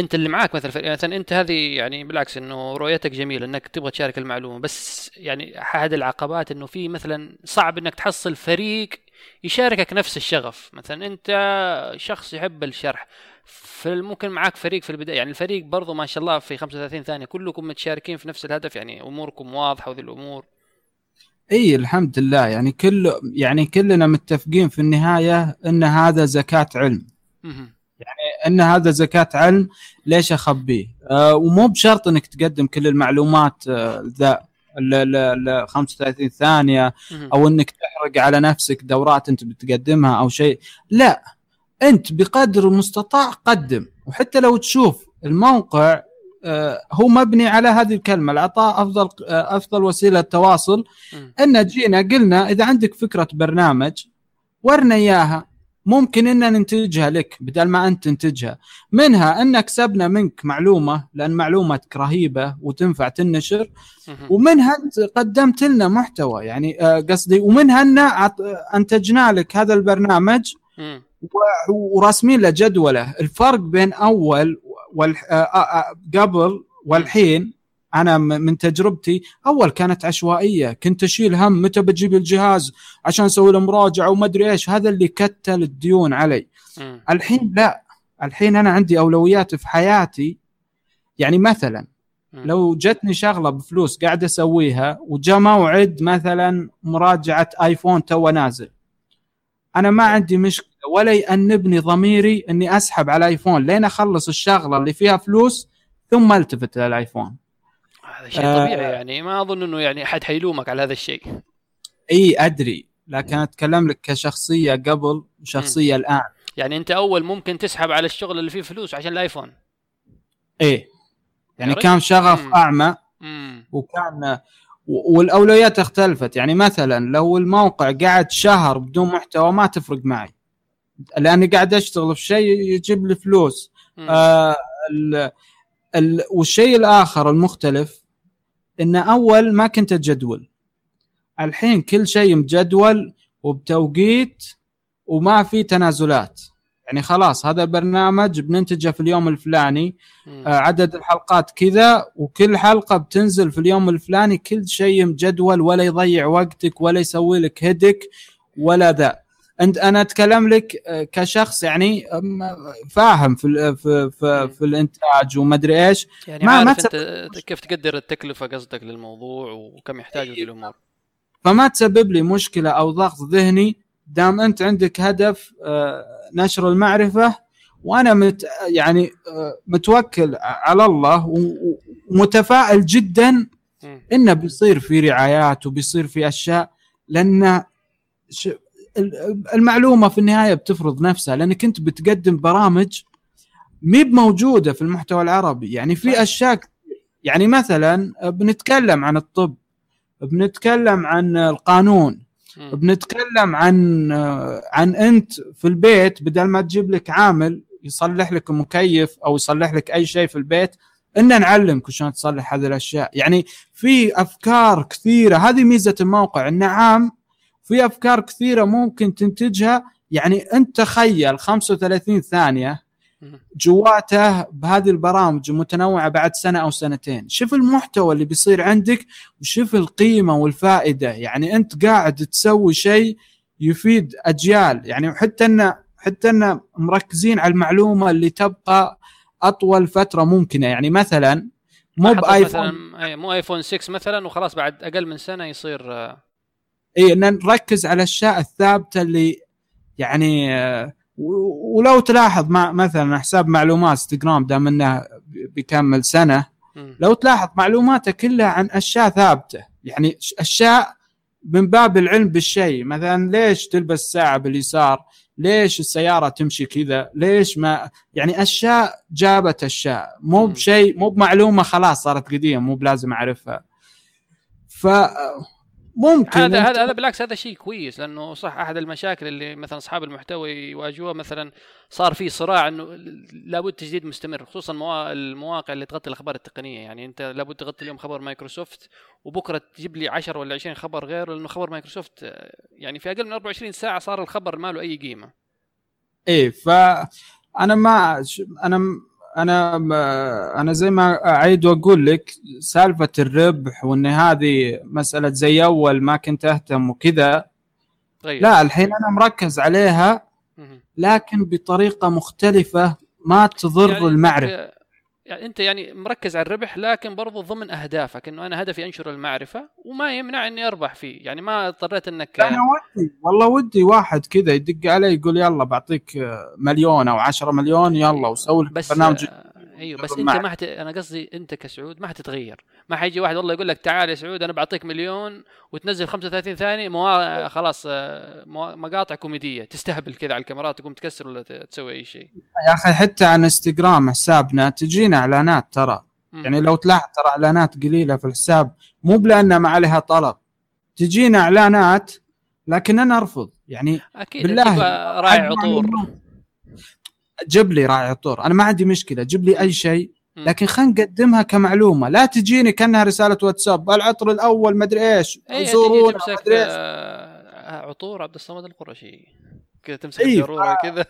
أنت اللي معاك مثلا فريق- مثلا أنت هذه يعني بالعكس إنه رؤيتك جميلة إنك تبغى تشارك المعلومة بس يعني أحد العقبات إنه في مثلا صعب إنك تحصل فريق يشاركك نفس الشغف. مثلا أنت شخص يحب الشرح فممكن معاك فريق في البداية يعني الفريق برضو ما شاء الله في 35 ثانية كلكم متشاركين في نفس الهدف يعني أموركم واضحة وذي الأمور. إي الحمد لله. يعني كل يعني كلنا متفقين في النهاية إن هذا زكاة علم. إن هذا زكاة علم ليش اخبيه أه ومو بشرط إنك تقدم كل المعلومات آه، ذا ال- ال- ال 35 ثانية. أو إنك تحرق على نفسك دورات أنت بتقدمها أو شيء. لا أنت بقدر المستطاع قدم. وحتى لو تشوف الموقع آه، هو مبني على هذه الكلمة العطاء أفضل آه، أفضل وسيلة تواصل. إن جينا قلنا إذا عندك فكرة برنامج ورنا إياها. ممكن ان ننتجها لك بدل ما أنت تنتجها. منها إن كسبنا منك معلومة لأن معلومتك رهيبة وتنفع تنشر. ومنها أنت قدمت لنا محتوى يعني آه، قصدي ومنها أن أنتجنا لك هذا البرنامج وراسمين له جدولة. الفرق بين أول آه، آه، قبل والحين أنا من تجربتي أول كانت عشوائية. كنت أشيل هم متى بجيب الجهاز عشان أسوي له مراجعة وما أدري إيش. هذا اللي كتل الديون علي. الحين لا. الحين أنا عندي أولويات في حياتي. يعني مثلا. لو جتني شغلة بفلوس قاعد أسويها وجاء موعد مثلا مراجعة آيفون تو نازل. أنا ما عندي مشكلة ولا يأنبني ضميري إني أسحب على الايفون لين أخلص الشغلة اللي فيها فلوس ثم ألتفت للايفون هذا شيء آه. طبيعي يعني. ما أظن إنه يعني أحد حيلومك على هذا الشيء. إي أدري. لكن أتكلم لك كشخصية قبل وشخصية الآن. يعني أنت أول ممكن تسحب على الشغل اللي فيه فلوس عشان الآيفون. إيه يعني. كان شغف مم. أعمى امم وكان والأولويات اختلفت. يعني مثلا لو الموقع قعد شهر بدون محتوى ما تفرق معي. لأني قاعد أشتغل في شيء يجيب لي فلوس. آه ال ال والشيء الآخر المختلف إن أول ما كنت اجدول الحين كل شيء مجدول وبتوقيت وما في تنازلات. يعني خلاص هذا البرنامج بننتجه في اليوم الفلاني آه، عدد الحلقات كذا وكل حلقة بتنزل في اليوم الفلاني كل شيء مجدول ولا يضيع وقتك ولا يسوي لك هدك ولا ذا. انت أنا أتكلم لك آه، كشخص يعني فاهم في في في, في الإنتاج وما أدري إيش. يعني ما- ما ما عارف أنت كيف تقدر التكلفة قصدك للموضوع وكم يحتاج ذي الأمور. فما تسبب لي مشكلة أو ضغط ذهني دام أنت عندك هدف آه، نشر المعرفة وأنا مت يعني آه، متوكل على الله ومتفائل جدا. إنه بيصير في رعايات وبيصير في أشياء لأن المعلومة في النهاية بتفرض نفسها لانك انت بتقدم برامج مي موجوده في المحتوى العربي يعني في أشياء كتير. يعني مثلا بنتكلم عن الطب بنتكلم عن القانون. بنتكلم عن عن أنت في البيت بدل ما تجيب لك عامل يصلح لك مكيف أو يصلح لك أي شيء في البيت إن نعلمك شلون تصلح هذه الأشياء يعني في أفكار كثيرة هذه ميزة الموقع إنه عام في أفكار كثيرة ممكن تنتجها. يعني أنت تخيل 35 ثانية. جواته بهذه البرامج المتنوعه بعد سنة أو سنتين. شوف المحتوى اللي بيصير عندك وشوف القيمة والفائدة. يعني أنت قاعد تسوي شيء يفيد أجيال. يعني حتى ان حتى إن مركزين على المعلومة اللي تبقى أطول فترة ممكنة. يعني مثلا مو بآيفون. مثلا مو آيفون 6 مثلا وخلاص بعد أقل من سنة يصير آه، اي إن نركز على الأشياء الثابتة اللي يعني آه، ولو تلاحظ مع مثلا حساب معلومات انستغرام دام انه بيكمل سنة. لو تلاحظ معلوماته كلها عن أشياء ثابتة. يعني أشياء من باب العلم بالشيء. مثلا ليش تلبس ساعة باليسار؟ ليش السيارة تمشي كذا؟ ليش ما يعني أشياء جابت أشياء. مو. بشيء مو بمعلومة خلاص صارت قديمة مو بلازم أعرفها. ف ممكن هذا هذا هذا بالعكس هذا شيء كويس لأنه صح أحد المشاكل اللي مثلا أصحاب المحتوى يواجهوها مثلا صار في صراع إنه لابد تجديد مستمر خصوصا موا- المواقع اللي تغطي الأخبار التقنية. يعني أنت لابد تغطي اليوم خبر مايكروسوفت وبكرة تجيب لي 10 ولا 20 خبر غير لأنه خبر مايكروسوفت يعني في أقل من 24 ساعة صار الخبر ما له أي قيمة. إيه فأنا ما أنا أنا أنا زي ما أعيد وأقول لك سالفة الربح وإن هذه مسألة زي أول ما كنت أهتم وكذا طيب لا الحين أنا مركز عليها. لكن بطريقة مختلفة ما تضر يعني المعرفة يعني أنت يعني مركز على الربح لكن برضو ضمن أهدافك إنه أنا هدفي أنشر المعرفة وما يمنع إني أربح فيه. يعني ما اضطريت إنك أنا ودي والله ودي واحد كذا يدق علي يقول يلا بعطيك مليون أو عشرة مليون يلا وسوي لك برنامج آه، أيوه بس أنت. ما حت... أنا قصدي أنت كسعود ما حتتغير ما حيجي واحد والله يقول لك تعال يا سعود أنا بعطيك مليون وتنزل 35 ثانية موا... خلاص آه، موا- مقاطع كوميدية تستهبل كذا على الكاميرات تقوم تكسر ولا تسوي أي شيء يا أخي حتى عن إنستغرام حسابنا تجينا إعلانات ترى مم. يعني لو تلاحظ ترى إعلانات قليلة في الحساب مو بلان ما عليها طلب تجينا إعلانات لكن أنا أرفض يعني أكيد بالله راعي عطور. جيب لي راعي عطور. أنا ما عندي مشكلة جيب لي أي شيء. لكن خلينا نقدمها كمعلومة. لا تجيني كأنها رسالة واتساب. العطر الأول مدري إيش. اي تجي زورونا إيش. آه، عطور عبد الصمد القرشي. كذا تمسك إيه، الجروره كذا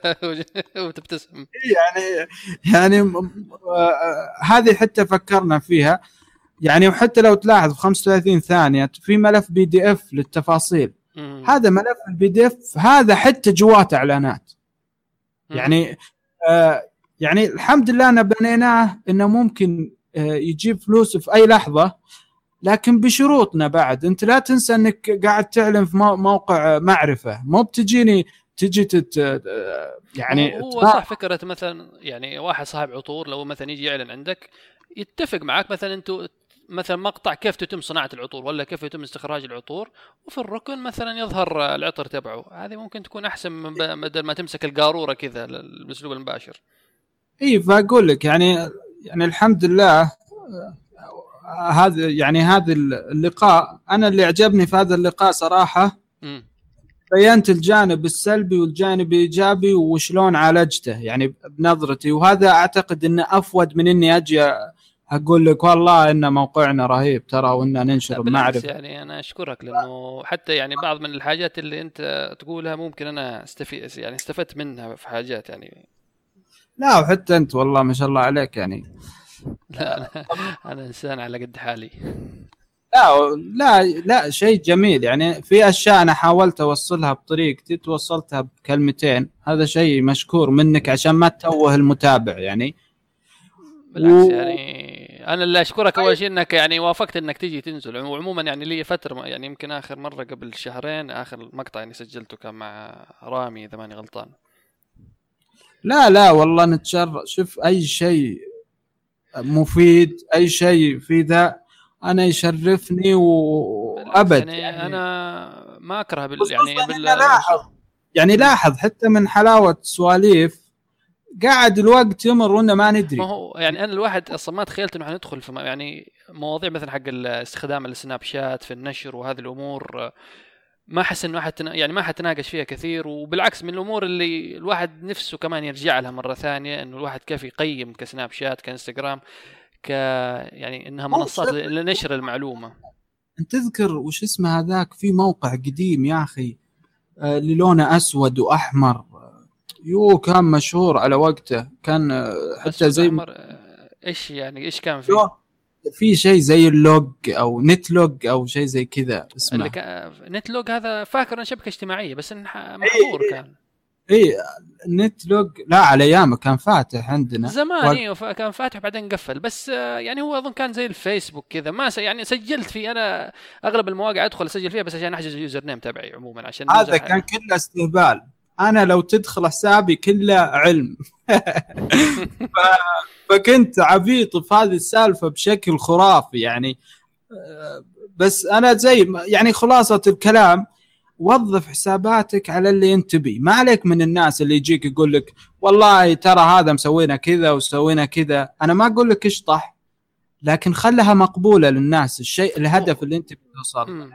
وتبتسم. يعني يعني م- م- آه، هذه حتى فكرنا فيها. يعني وحتى لو تلاحظ في 35 ثانية في ملف PDF للتفاصيل. مم. هذا ملف ال PDF هذا حتى جواته إعلانات. يعني آه يعني الحمد لله ان بنيناه إنه ممكن آه يجيب فلوس في أي لحظة لكن بشروطنا بعد. أنت لا تنسى إنك قاعد تعلن في مو- موقع معرفة. مو بتجيني تجي تت آه، يعني هو صح فكرة مثلا يعني واحد صاحب عطور لو مثلا يجي يعلن عندك يتفق معك مثلا أنتم مثلا مقطع كيف تتم صناعة العطور ولا كيف يتم استخراج العطور وفي الركن مثلا يظهر العطر تبعه. هذه ممكن تكون أحسن من بدل ما تمسك القارورة كذا بالاسلوب المباشر. إي فأقول لك يعني يعني الحمد لله هذا يعني هذا اللقاء أنا اللي عجبني في هذا اللقاء صراحة مم. بينت الجانب السلبي والجانب الإيجابي وشلون عالجته يعني بنظرتي. وهذا أعتقد إنه أفود من إني أجي أقول لك والله إن موقعنا رهيب ترى وإن ننشر المعرفه يعني أنا أشكرك لأنه حتى يعني بعض من الحاجات اللي أنت تقولها ممكن أنا استفيد يعني استفدت منها في حاجات يعني. لا وحتى أنت والله ما شاء الله عليك يعني. لا أنا, أنا إنسان على قد حالي. لا لا لا شيء جميل يعني. في أشياء أنا حاولت أوصلها بطريقتي توصلتها بكلمتين هذا شيء مشكور منك عشان ما تتوه المتابع يعني. بالعكس و- يعني أنا اللي أشكرك أول شيء إنك يعني وافقت إنك تيجي تنزل. وعموما يعني لي فترة يعني يمكن آخر مرة قبل شهرين آخر مقطع يعني سجلته كان مع رامي إذا ماني غلطان. لا لا والله نتشرف. شوف أي شيء مفيد أي شيء في ذا أنا يشرفني وأبد يعني, يعني. أنا ما أكره بال يعني بال لاحظ. يعني لاحظ حتى من حلاوة سواليف قاعد الوقت يمر وأنا ما ندري ما هو يعني أنا الواحد أصلا ما تخيلت إنه حندخل في يعني مواضيع مثلا حق استخدام السناب شات في النشر وهذه الأمور آه، ما أحس إنه احد يعني ما حتناقش فيها كثير وبالعكس من الأمور اللي الواحد نفسه كمان يرجع لها مرة ثانية إنه الواحد كيف يقيم كسناب شات كإنستغرام ك يعني إنها منصات. لنشر المعلومة أنت تذكر وش اسمه هذاك في موقع قديم يا أخي آه، اللي لونه أسود وأحمر آه، يو كان مشهور على وقته كان آه، حتى زي آه، إيش يعني إيش كان فيه؟ في شيء زي اللوج أو Netlog أو شيء زي كذا اسمه. كان Netlog هذا فاكر إنه شبكة اجتماعية بس إنه محظور إيه كان. اي Netlog لا على أيامه كان فاتح عندنا. زمان و... أيوه كان فاتح بعدين قفل. بس آه، يعني هو أظن كان زي الفيسبوك كذا. ما س... يعني سجلت فيه أنا أغلب المواقع أدخل أسجل فيها بس عشان أحجز ال username تبعي عموما عشان هذا كان كله استهبال. أنا لو تدخل حسابي كله علم. ف... فكنت عبيط في هذه السالفة بشكل خرافي يعني بس أنا زي يعني خلاصة الكلام وظف حساباتك على اللي أنت تبي ما عليك من الناس اللي يجيك يقول لك والله ترى هذا مسوينا كذا وسوينا كذا. أنا ما أقول لك اشطح لكن خلها مقبولة للناس الشيء الهدف اللي أنت بتوصل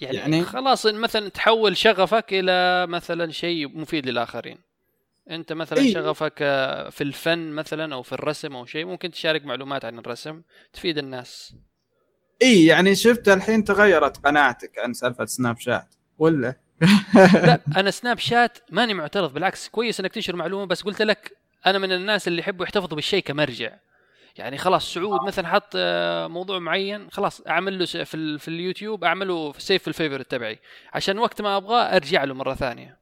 يعني, يعني خلاص مثلا تحول شغفك إلى مثلا شيء مفيد للآخرين. أنت مثلا إيه؟ شغفك في الفن مثلا أو في الرسم أو شيء ممكن تشارك معلومات عن الرسم تفيد الناس. اي يعني شفت الحين تغيرت قناعتك عن سالفة سناب شات ولا؟ لا أنا سناب شات ماني معترض بالعكس كويس إنك تنشر معلومة بس قلت لك أنا من الناس اللي يحبوا يحتفظوا بالشيء كمرجع. يعني خلاص سعود مثلا حط آه، موضوع معين خلاص أعمل له في, في اليوتيوب اعمله save في ال favorite تبعي. عشان وقت ما أبغاه أرجع له مرة ثانية.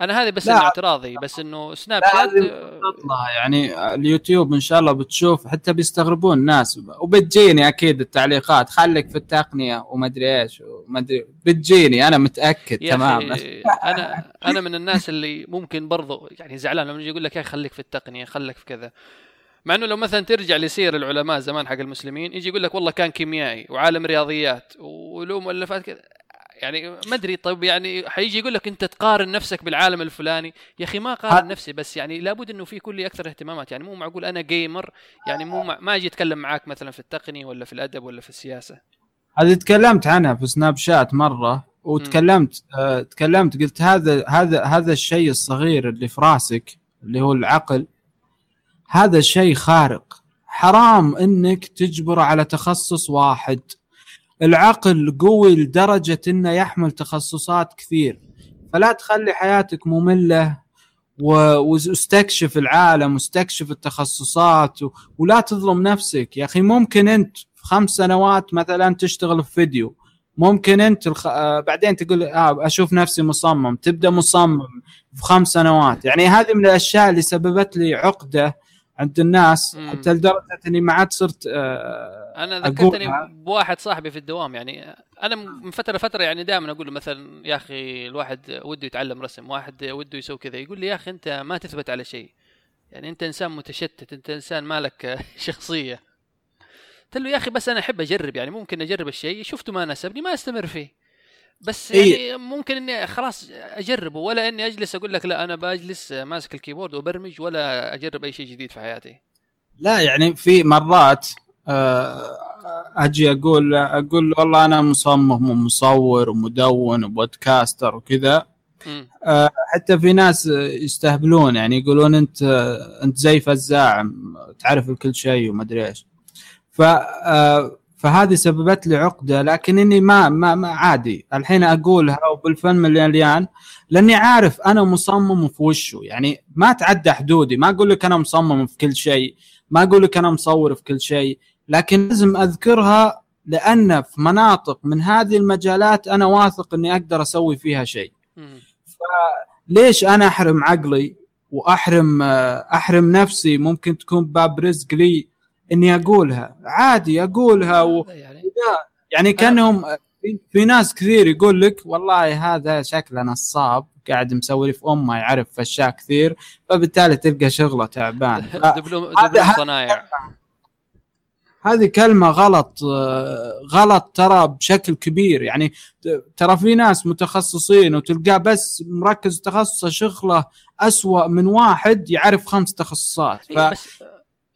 أنا هذه بس اعتراضي بس إنه سناب شات تطلع يعني اليوتيوب إن شاء الله بتشوف حتى بيستغربون الناس. وبتجيني أكيد التعليقات. خليك في التقنية وما أدري إيش وما أدري. بتجيني أنا متأكد تماما. أنا أنا من الناس اللي ممكن برضو يعني زعلان لما يجي يقول لك يا خليك في التقنية خليك في كذا. مع إنه لو مثلا ترجع لسير العلماء زمان حق المسلمين يجي يقول لك والله كان كيميائي وعالم رياضيات وله مؤلفات كذا. يعني ما أدري طيب يعني حيجي يقول لك أنت تقارن نفسك بالعالم الفلاني. يا أخي ما قارن نفسي بس يعني لابد إنه في كل أكثر اهتمامات. يعني مو معقول أنا جيمر يعني مو ما أجي أتكلم معاك مثلا في التقنيه ولا في الأدب ولا في السياسة. هذه تكلمت عنها في سناب شات مرة وتكلمت آه تكلمت قلت هذا هذا هذا الشيء الصغير اللي في راسك اللي هو العقل هذا شيء خارق. حرام إنك تجبر على تخصص واحد. العقل قوي لدرجة إنه يحمل تخصصات كثير. فلا تخلي حياتك مملة واستكشف العالم واستكشف التخصصات و... ولا تظلم نفسك. يا أخي ممكن أنت في خمس سنوات مثلا تشتغل في فيديو. ممكن أنت الخ... آه بعدين تقول آه أشوف نفسي مصمم. تبدأ مصمم في خمس سنوات. يعني هذه من الأشياء اللي سببت لي عقدة عند الناس مم. حتى لدرجة إني ما عاد صرت آه أنا ذكرتني بواحد صاحبي في الدوام يعني أنا من فترة لفترة يعني دائما أقول له مثلا يا أخي الواحد وده يتعلم رسم واحد وده يسوي كذا. يقول لي يا أخي أنت ما تثبت على شيء يعني أنت إنسان متشتت أنت إنسان مالك شخصية. قلت له يا أخي بس أنا أحب أجرب يعني ممكن أجرب الشيء شفته ما ناسبني ما أستمر فيه. بس يعني إيه؟ ممكن إني خلاص أجربه ولا إني أجلس أقول لك لا أنا بجلس ماسك الكيبورد وبرمج ولا أجرب أي شيء جديد في حياتي. لا يعني في مرات آه، أجي أقول أقول والله أنا مصمم ومصور ومدون وبودكاستر وكذا. آه، حتى في ناس يستهبلون يعني يقولون أنت أنت زي فزاع تعرف كل شيء وما أدري إيش. ف آه، فهذه سببت لي عقدة لكن إني ما ما, ما عادي. الحين اقولها وبالفن مليان لأني عارف أنا مصمم في وشه يعني ما تعدى حدودي. ما أقول لك أنا مصمم في كل شيء ما أقول لك أنا مصور في كل شيء لكن لازم أذكرها لأن في مناطق من هذه المجالات أنا واثق إني أقدر أسوي فيها شيء. فليش أنا أحرم عقلي وأحرم أحرم نفسي؟ ممكن تكون باب رزق لي إني أقولها. عادي أقولها و... يعني, يعني كأنهم في ناس كثير يقول لك والله هذا شكله نصاب قاعد مسوي في أمه يعرف فشاء كثير فبالتالي تلقى شغله تعبان. دبلوم دبلوم صنايع. هذه كلمة غلط غلط ترى بشكل كبير. يعني ترى في ناس متخصصين وتلقاه بس مركز تخصصه شغله أسوأ من واحد يعرف خمس تخصصات. ف...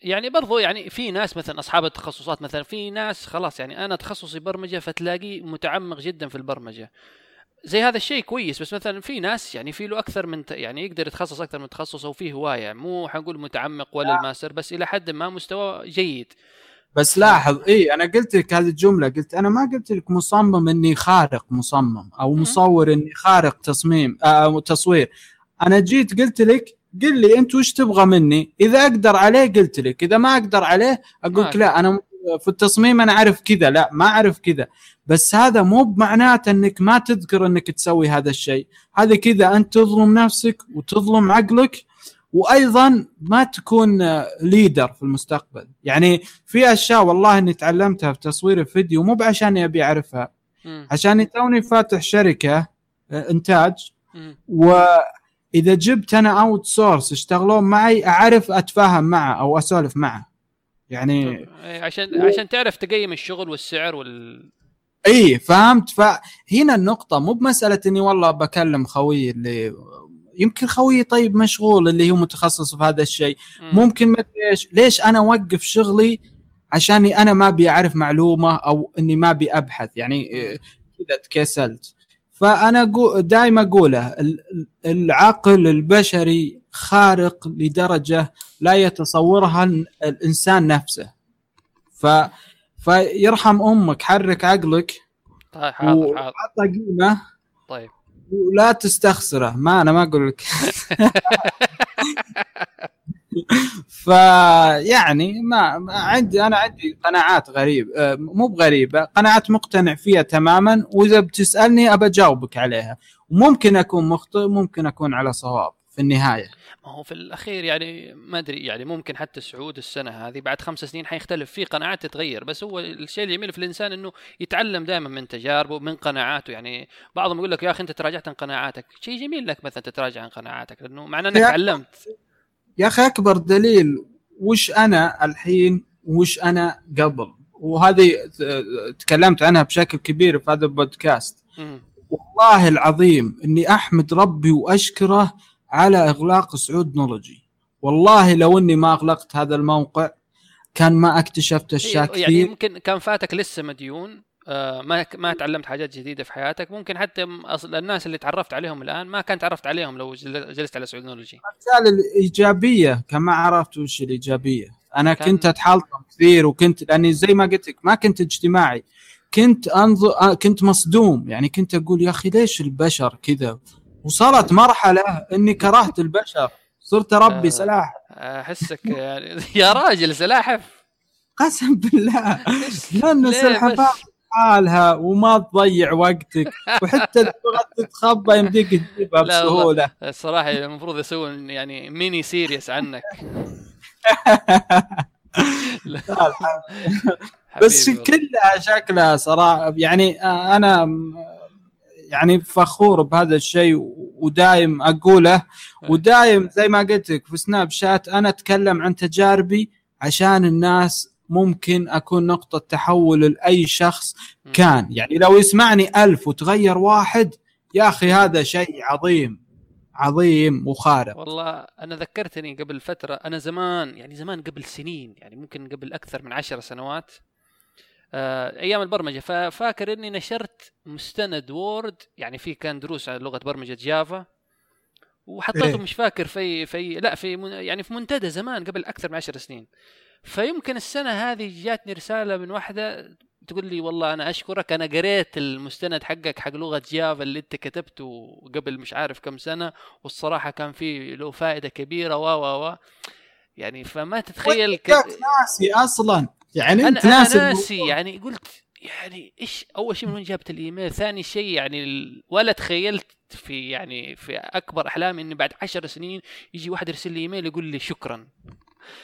يعني برضو يعني في ناس مثلا أصحاب التخصصات مثلا في ناس خلاص يعني أنا تخصصي برمجة فتلاقيه متعمق جدا في البرمجة. زي هذا الشيء كويس بس مثلا في ناس يعني في له أكثر من يعني يقدر يتخصص أكثر من تخصص أو في هواية. مو حنقول متعمق ولا الماستر بس إلى حد ما مستوى جيد. بس لاحظ اي أنا قلت لك هذه الجملة قلت أنا ما قلت لك مصمم إني خارق مصمم أو مصور إني خارق تصميم أو آه تصوير. أنا جيت قلت لك قل لي أنت وش تبغى مني؟ إذا أقدر عليه قلت لك إذا ما أقدر عليه أقول لك لا أنا في التصميم أنا أعرف كذا لا ما أعرف كذا. بس هذا مو بمعناته إنك ما تذكر إنك تسوي هذا الشيء. هذا كذا أنت تظلم نفسك وتظلم عقلك وأيضا ما تكون leader في المستقبل. يعني في أشياء والله إني تعلمتها في تصوير الفيديو مو بعشان أبي أعرفها. عشان توني فاتح شركة آه، إنتاج مم. واذا جبت أنا outsource يشتغلون معي أعرف أتفاهم معه أو أسولف معه. يعني إيه، عشان عشان تعرف تقيم الشغل والسعر وال إي فهمت؟ فهنا النقطة مو بمسألة إني والله بكلم خويي اللي يمكن خويي طيب مشغول اللي هو متخصص في هذا الشيء. مم. ممكن ما إيش. ليش أنا أوقف شغلي عشاني أنا ما أبي أعرف معلومة أو إني ما أبي أبحث؟ يعني إيه، كذا تكسلت فأنا دائما أقوله ال- ال- العقل البشري خارق لدرجة لا يتصورها ال- الإنسان نفسه. ف فيرحم أمك حرك عقلك طيب حاضر حاضر. قيمة. طيب. ولا تستخسره ما أنا ما أقول لك. فيعني ما ما عندي أنا عندي قناعات غريبه آه، مو بغريبة قناعات مقتنع فيها تماما وإذا بتسألني أبى أجاوبك عليها. وممكن أكون مخطئ ممكن أكون على صواب في النهاية. ما هو في الأخير يعني ما أدري يعني ممكن حتى سعود السنة هذه بعد خمس سنين حيختلف في قناعات تتغير بس هو الشيء الجميل في الإنسان إنه يتعلم دائما من تجاربه من قناعاته. يعني بعضهم يقول لك يا أخي أنت تراجعت عن قناعاتك. شيء جميل لك مثلا تتراجع عن قناعاتك لأنه معناه إنك تعلمت يا أخي أكبر دليل وش أنا الحين وش أنا قبل. وهذه تكلمت عنها بشكل كبير في هذا البودكاست. والله العظيم إني أحمد ربي وأشكره على إغلاق سعود نولوجي. والله لو إني ما أغلقت هذا الموقع كان ما اكتشفت اشياء إيه، يعني كثير يمكن كان فاتك لسه مديون ما ما تعلمت حاجات جديدة في حياتك. ممكن حتى الناس اللي تعرفت عليهم الآن ما كان تعرفت عليهم لو جل- جلست على سعودولوجي الرساله الإيجابية كان ما عرفت وش الإيجابية. أنا كان- كنت اتحلطم كثير وكنت لأني زي ما قلت لك ما كنت اجتماعي. كنت انظر آه، كنت مصدوم. يعني كنت أقول يا أخي ليش البشر كذا؟ وصلت مرحلة إني كرهت البشر. صرت اربي آه. سلاحف. أحسك يعني يا راجل سلاحف. قسم بالله. لأن ليه السلحفاه بس؟ حالها وما تضيع وقتك وحتى تتخبى يمديك تجيبها. بسهولة الصراحة المفروض يسوون يعني mini series عنك. بس. كلها شكلها صراحة يعني أنا يعني فخور بهذا الشيء ودايم أقوله ودايم زي ما قلت لك في سناب شات أنا أتكلم عن تجاربي عشان الناس ممكن أكون نقطة تحول لأي شخص. كان يعني لو يسمعني ألف وتغير واحد يا أخي هذا شيء عظيم عظيم وخارق والله أنا ذكرتني قبل فترة أنا زمان يعني زمان قبل سنين يعني ممكن قبل أكثر من عشر سنوات آه، أيام البرمجة ففاكر إني نشرت مستند Word يعني في كان دروس على لغة برمجة Java وحطيته إيه. مش فاكر في في لا في من- يعني في منتدى زمان قبل أكثر من عشر سنين فيمكن السنة هذه جاتني رسالة من واحدة تقول لي والله أنا أشكرك أنا قريت المستند حقك حق لغة Java اللي أنت كتبته قبل مش عارف كم سنة والصراحة كان فيه له فائدة كبيرة و و و. يعني فما تتخيل وأنت ناسي أصلا. يعني أنت أنا ناسي ناسي الموضوع. يعني قلت يعني إيش أول شيء من وين جابت الإيميل؟ ثاني شيء يعني ال- ولا تخيلت في يعني في أكبر أحلامي إني بعد عشر سنين يجي واحد يرسل لي إيميل يقول لي شكرا.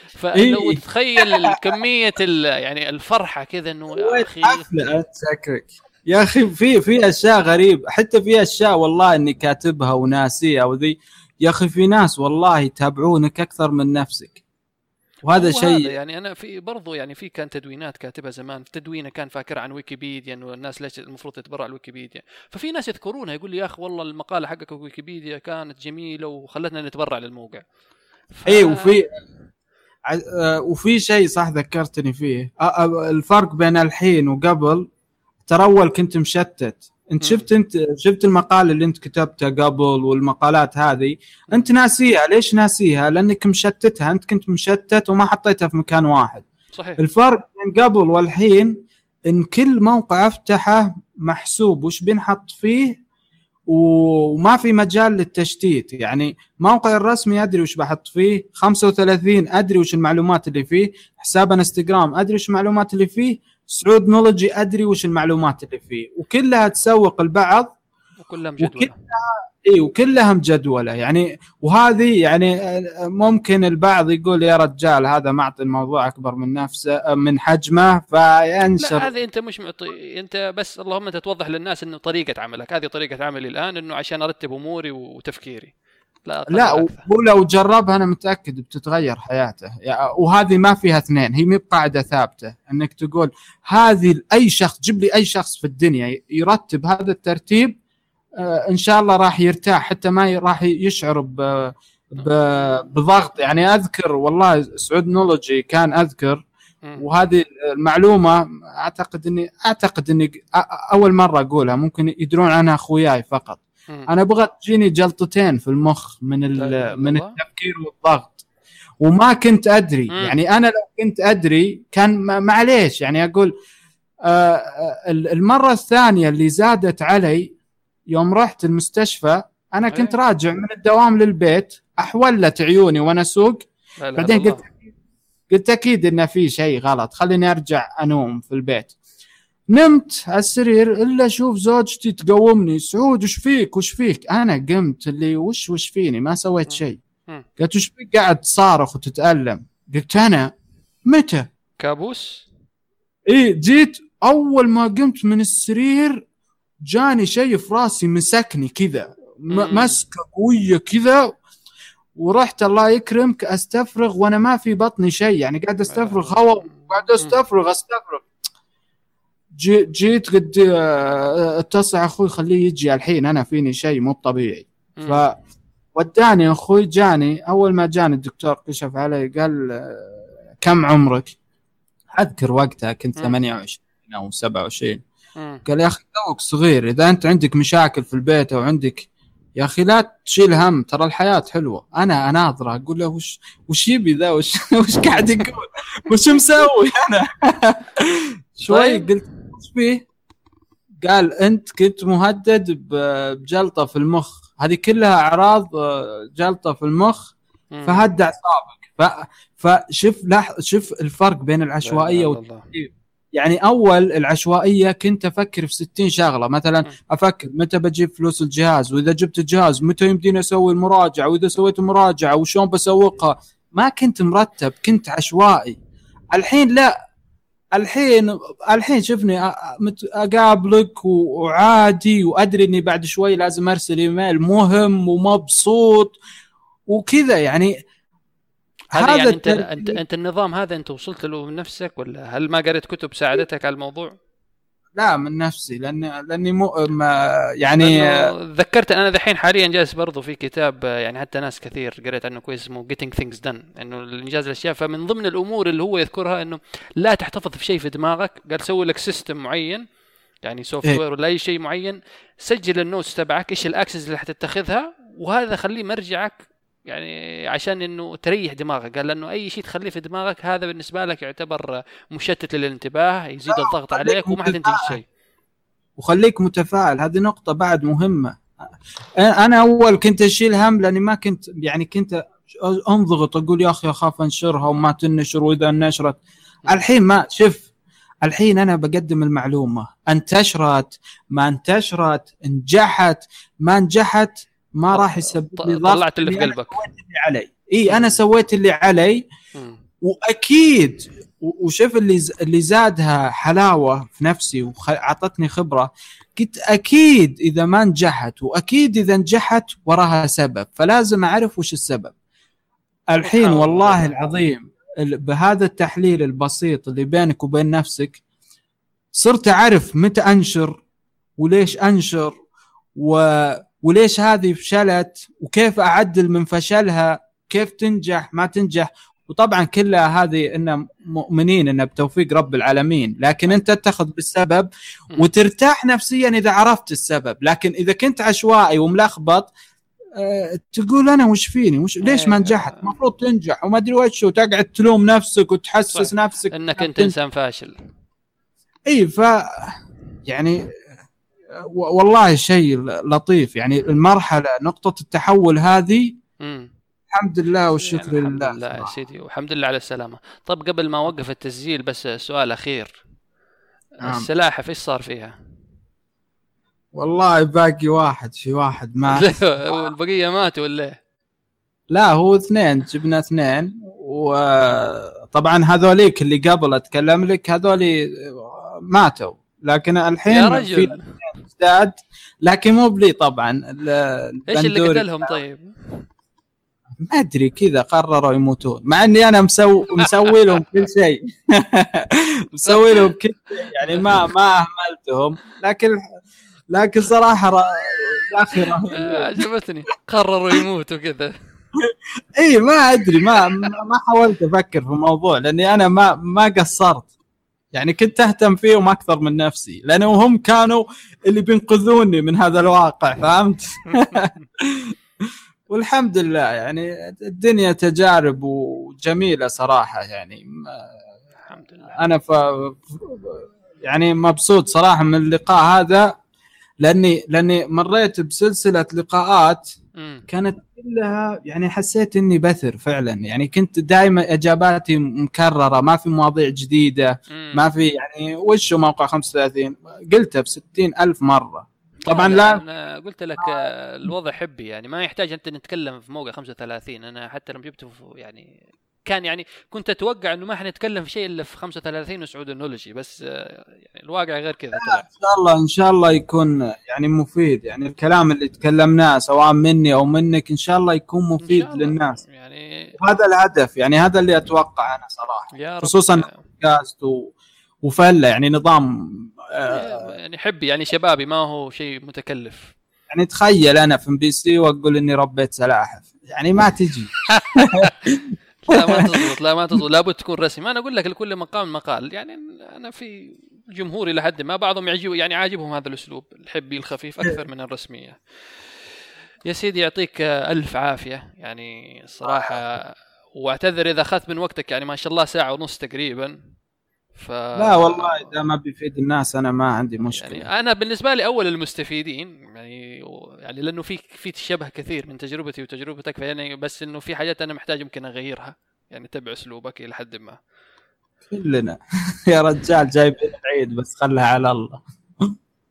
فلو إيه. تتخيل كميه ال- يعني الفرحة كذا إنه يا أخي حفله يا أخي في في أشياء غريبه حتى في أشياء والله إني كاتبها وناسيها وذي. يا أخي في ناس والله يتابعونك أكثر من نفسك. وهذا شيء يعني أنا في برضو يعني في كان تدوينات كاتبها زمان. تدوينة كان فاكرها عن ويكيبيديا إنه الناس ليش المفروض تتبرع الويكيبيديا. ففي ناس يذكرونها يقول لي يا أخي والله المقالة حقك في ويكيبيديا كانت جميلة وخلتنا نتبرع للموقع. ف... اي وفي وفي شيء صح ذكرتني فيه. آه، آه، الفرق بين الحين وقبل ترى أول كنت مشتت. انت. شفت انت شفت المقال اللي انت كتبته قبل والمقالات هذه؟ انت ناسيها. ليش ناسيها؟ لأنك مشتتها. انت كنت مشتت وما حطيتها في مكان واحد. صحيح. الفرق بين قبل والحين إن كل موقع أفتحه محسوب. وش بنحط فيه؟ وما في مجال للتشتيت. يعني موقع الرسمي ادري وش بحط فيه 35 أدري وش المعلومات اللي فيه حساب انستغرام أدري وش المعلومات اللي فيه سعود نولوجي أدري وش المعلومات اللي فيه. وكلها تسوق البعض وكلها مجدولة. اي وكلها مجدوله يعني وهذه يعني ممكن البعض يقول يا رجال هذا معطي الموضوع أكبر من نفسه من حجمه فينشر. لا هذه أنت مش معطي أنت بس اللهم أنت توضح للناس إنه طريقة عملك. هذه طريقة عملي الآن إنه عشان أرتب أموري وتفكيري. لا لا ولو جربها أنا متأكد بتتغير حياته. وهذه ما فيها اثنين هي مي بقاعده ثابتة. إنك تقول هذه أي شخص جيب لي أي شخص في الدنيا يرتب هذا الترتيب آه، إن شاء الله راح يرتاح حتى ما راح يشعر ب بضغط. يعني أذكر والله سعود نولوجي كان أذكر وهذه المعلومة أعتقد اني أعتقد إني أول مرة أقولها ممكن يدرون عنها أخوياي فقط. أنا أبغى تجيني جلطتين في المخ من من التفكير والضغط. وما كنت أدري يعني أنا لو كنت أدري كان معليش. يعني أقول آه, آه، المرة الثانية اللي زادت علي يوم رحت المستشفى أنا كنت. راجع من الدوام للبيت أحولت عيوني وأنا اسوق بعدين قلت قلت أكيد انه في شيء غلط خليني أرجع أنوم في البيت. نمت على السرير إلا أشوف زوجتي تقومني سعود وش فيك؟ وش فيك؟ أنا قمت اللي وش وش فيني؟ ما سويت شيء. قالت وش فيك؟ قاعد تصارخ وتتألم. قلت أنا؟ متى؟ كابوس؟ اي جيت أول ما قمت من السرير جاني شيء في راسي مسكني كذا مسكة قوية كذا ورحت الله يكرمك أستفرغ وأنا ما في بطني شيء يعني قاعد أستفرغ هواء قاعد أستفرغ أستفرغ. جي جيت قد اتصل أخوي خليه يجي الحين أنا فيني شيء مو طبيعي. ف وداني أخوي جاني أول ما جاني الدكتور كشف علي قال كم عمرك؟ أذكر وقتها كنت 28 أو 27 قال يا أخي توك صغير إذا أنت عندك مشاكل في البيت أو عندك يا أخي لا تشيل هم ترى الحياة حلوة. أنا اناظره أقول له وش وش يبي ذا؟ وش وش قاعد يقول؟ وش مسوي أنا؟ شوي طيب. قلت وش فيه؟ قال أنت كنت مهدد بجلطة في المخ. هذه كلها أعراض آه، جلطة في المخ. فهدى اعصابك. فشوف لاحظ شوف الفرق بين العشوائية والترتيب يعني أول العشوائية كنت أفكر في 60 شغلة. مثلا أفكر متى بجيب فلوس الجهاز وإذا جبت الجهاز متى يمديني أسوي المراجعة وإذا سويت المراجعه وشلون بسوقها. ما كنت مرتب كنت عشوائي. الحين لا. الحين الحين شفني أقابلك وعادي وأدري إني بعد شوي لازم أرسل إيميل مهم ومبسوط وكذا. يعني هذا يعني انت انت أنت النظام هذا أنت وصلت له من نفسك ولا هل ما قريت كتب ساعدتك على الموضوع؟ لا من نفسي لاني لأني مو يعني ذكرت أنا دحين حاليا جالس برضو في كتاب يعني حتى ناس كثير قريت عنه كويس اسمه Getting Things Done إنه الإنجاز الأشياء فمن ضمن الأمور اللي هو يذكرها إنه لا تحتفظ في شيء في دماغك قال سوي لك system معين يعني software ولا أي شيء معين سجل ال notes تبعك إيش ال actions اللي حتتخذها وهذا خليه مرجعك يعني عشان إنه تريح دماغك. قال لأنه أي شيء تخليه في دماغك هذا بالنسبة لك يعتبر مشتت للانتباه يزيد الضغط عليك وما حتنتج شيء. وخليك متفائل هذه نقطة بعد مهمة. أنا أول كنت أشيل هم لأني ما كنت يعني كنت أنضغط أقول يا أخي أخاف أنشرها وما تنشر وإذا نشرت الحين ما شوف الحين أنا بقدم المعلومة. أنتشرت ما انتشرت نجحت ما نجحت ما راح يسبب طلعت اللي في قلبك. اللي علي. إي أنا سويت اللي علي. وأكيد وشوف اللي اللي زادها حلاوة في نفسي واعطتني خبرة. قلت أكيد إذا ما نجحت وأكيد إذا نجحت وراها سبب. فلازم أعرف وش السبب. الحين والله العظيم بهذا التحليل البسيط اللي بينك وبين نفسك صرت أعرف متى أنشر وليش أنشر و وليش هذه فشلت؟ وكيف أعدل من فشلها؟ كيف تنجح؟ ما تنجح؟ وطبعا كلها هذه إن مؤمنين انه بتوفيق رب العالمين. لكن أنت تتخذ بالسبب وترتاح نفسيا إذا عرفت السبب. لكن إذا كنت عشوائي وملخبط أه تقول أنا وش فيني؟ وش ليش ما نجحت؟ المفروض تنجح. وما أدري وش وتقعد تلوم نفسك وتحسس صح. نفسك. إنك أنت إنسان فاشل. اي ف يعني والله شيء لطيف يعني المرحلة نقطة التحول هذه الحمد لله والشكر يعني لله الحمد لله يا. سيدي والحمد لله على السلامة طب قبل ما أوقف التسجيل بس سؤال أخير نعم. السلاحف إيش صار فيها؟ والله باقي واحد في واحد مات والبقية ماتوا ولا إيه؟ لا هو اثنين جبنا اثنين وطبعا هذوليك اللي قبل أتكلم لك هذولي ماتوا لكن الحين يا في رجل جداد لكن مو بلي طبعا. إيش اللي قتلهم طيب؟ ما أدري كذا قرروا يموتون. مع إني أنا مسوي مسوي لهم كل شيء. مسوي لهم كل شيء يعني ما ما أهملتهم. لكن لكن صراحة را- الأخيرة. آه، عجبتني. قرروا يموتوا كذا. اي ما أدري ما ما حاولت أفكر في الموضوع لأني أنا ما ما قصرت. يعني كنت أهتم فيهم أكثر من نفسي لأنه هم كانوا اللي بينقذوني من هذا الواقع فهمت؟ والحمد لله يعني الدنيا تجارب وجميلة صراحة يعني الحمد لله أنا ف يعني مبسوط صراحة من اللقاء هذا لاني لأني مريت بسلسلة لقاءات. كانت كلها يعني حسيت إني بثر فعلا. يعني كنت دائما إجاباتي مكررة ما في مواضيع جديدة. ما في يعني وش موقع 35 قلتها ب 60 ألف مرة. طبعا لا أنا قلت لك آه، الوضع حبي يعني ما يحتاج أنت نتكلم في موقع 35 أنا حتى لما جبته يعني كان يعني كنت أتوقع إنه ما حنتكلم في شيء إلا في 35 وسعود النولوجي بس آه، يعني الواقع غير كذا طلع. ان شاء الله إن شاء الله يكون يعني مفيد. يعني الكلام اللي تكلمناه سواء مني أو منك إن شاء الله يكون مفيد الله. للناس. يعني وهذا الهدف يعني هذا اللي أتوقع أنا صراحة. يا رب. خصوصاً بودكاست و... وفلة يعني نظام آه يعني حبي يعني شبابي ما هو شيء متكلف. يعني تخيل أنا في MBC وأقول إني ربيت سلاحف. يعني ما تجي. لا ما تزبط لا ما تزبط لابد تكون رسمي. أنا أقول لك لكل مقام مقال. يعني أنا في جمهوري لحد ما بعضهم يعجب يعني عاجبهم هذا الأسلوب الحبي الخفيف أكثر من الرسمية. يا سيدي يعطيك ألف عافية. يعني الصراحه وأعتذر إذا أخذت من وقتك يعني ما شاء الله ساعة ونص تقريبا. ف لا والله إذا ما بيفيد الناس أنا ما عندي مشكلة. يعني أنا بالنسبة لي أول المستفيدين يعني يعني لأنه في في شبه كثير من تجربتي وتجربتك فيعني بس إنه في حاجات أنا محتاج يمكن أغيرها يعني تبع أسلوبك إلى حد ما. كلنا. يا رجال جايبين العيد بس خلها على الله.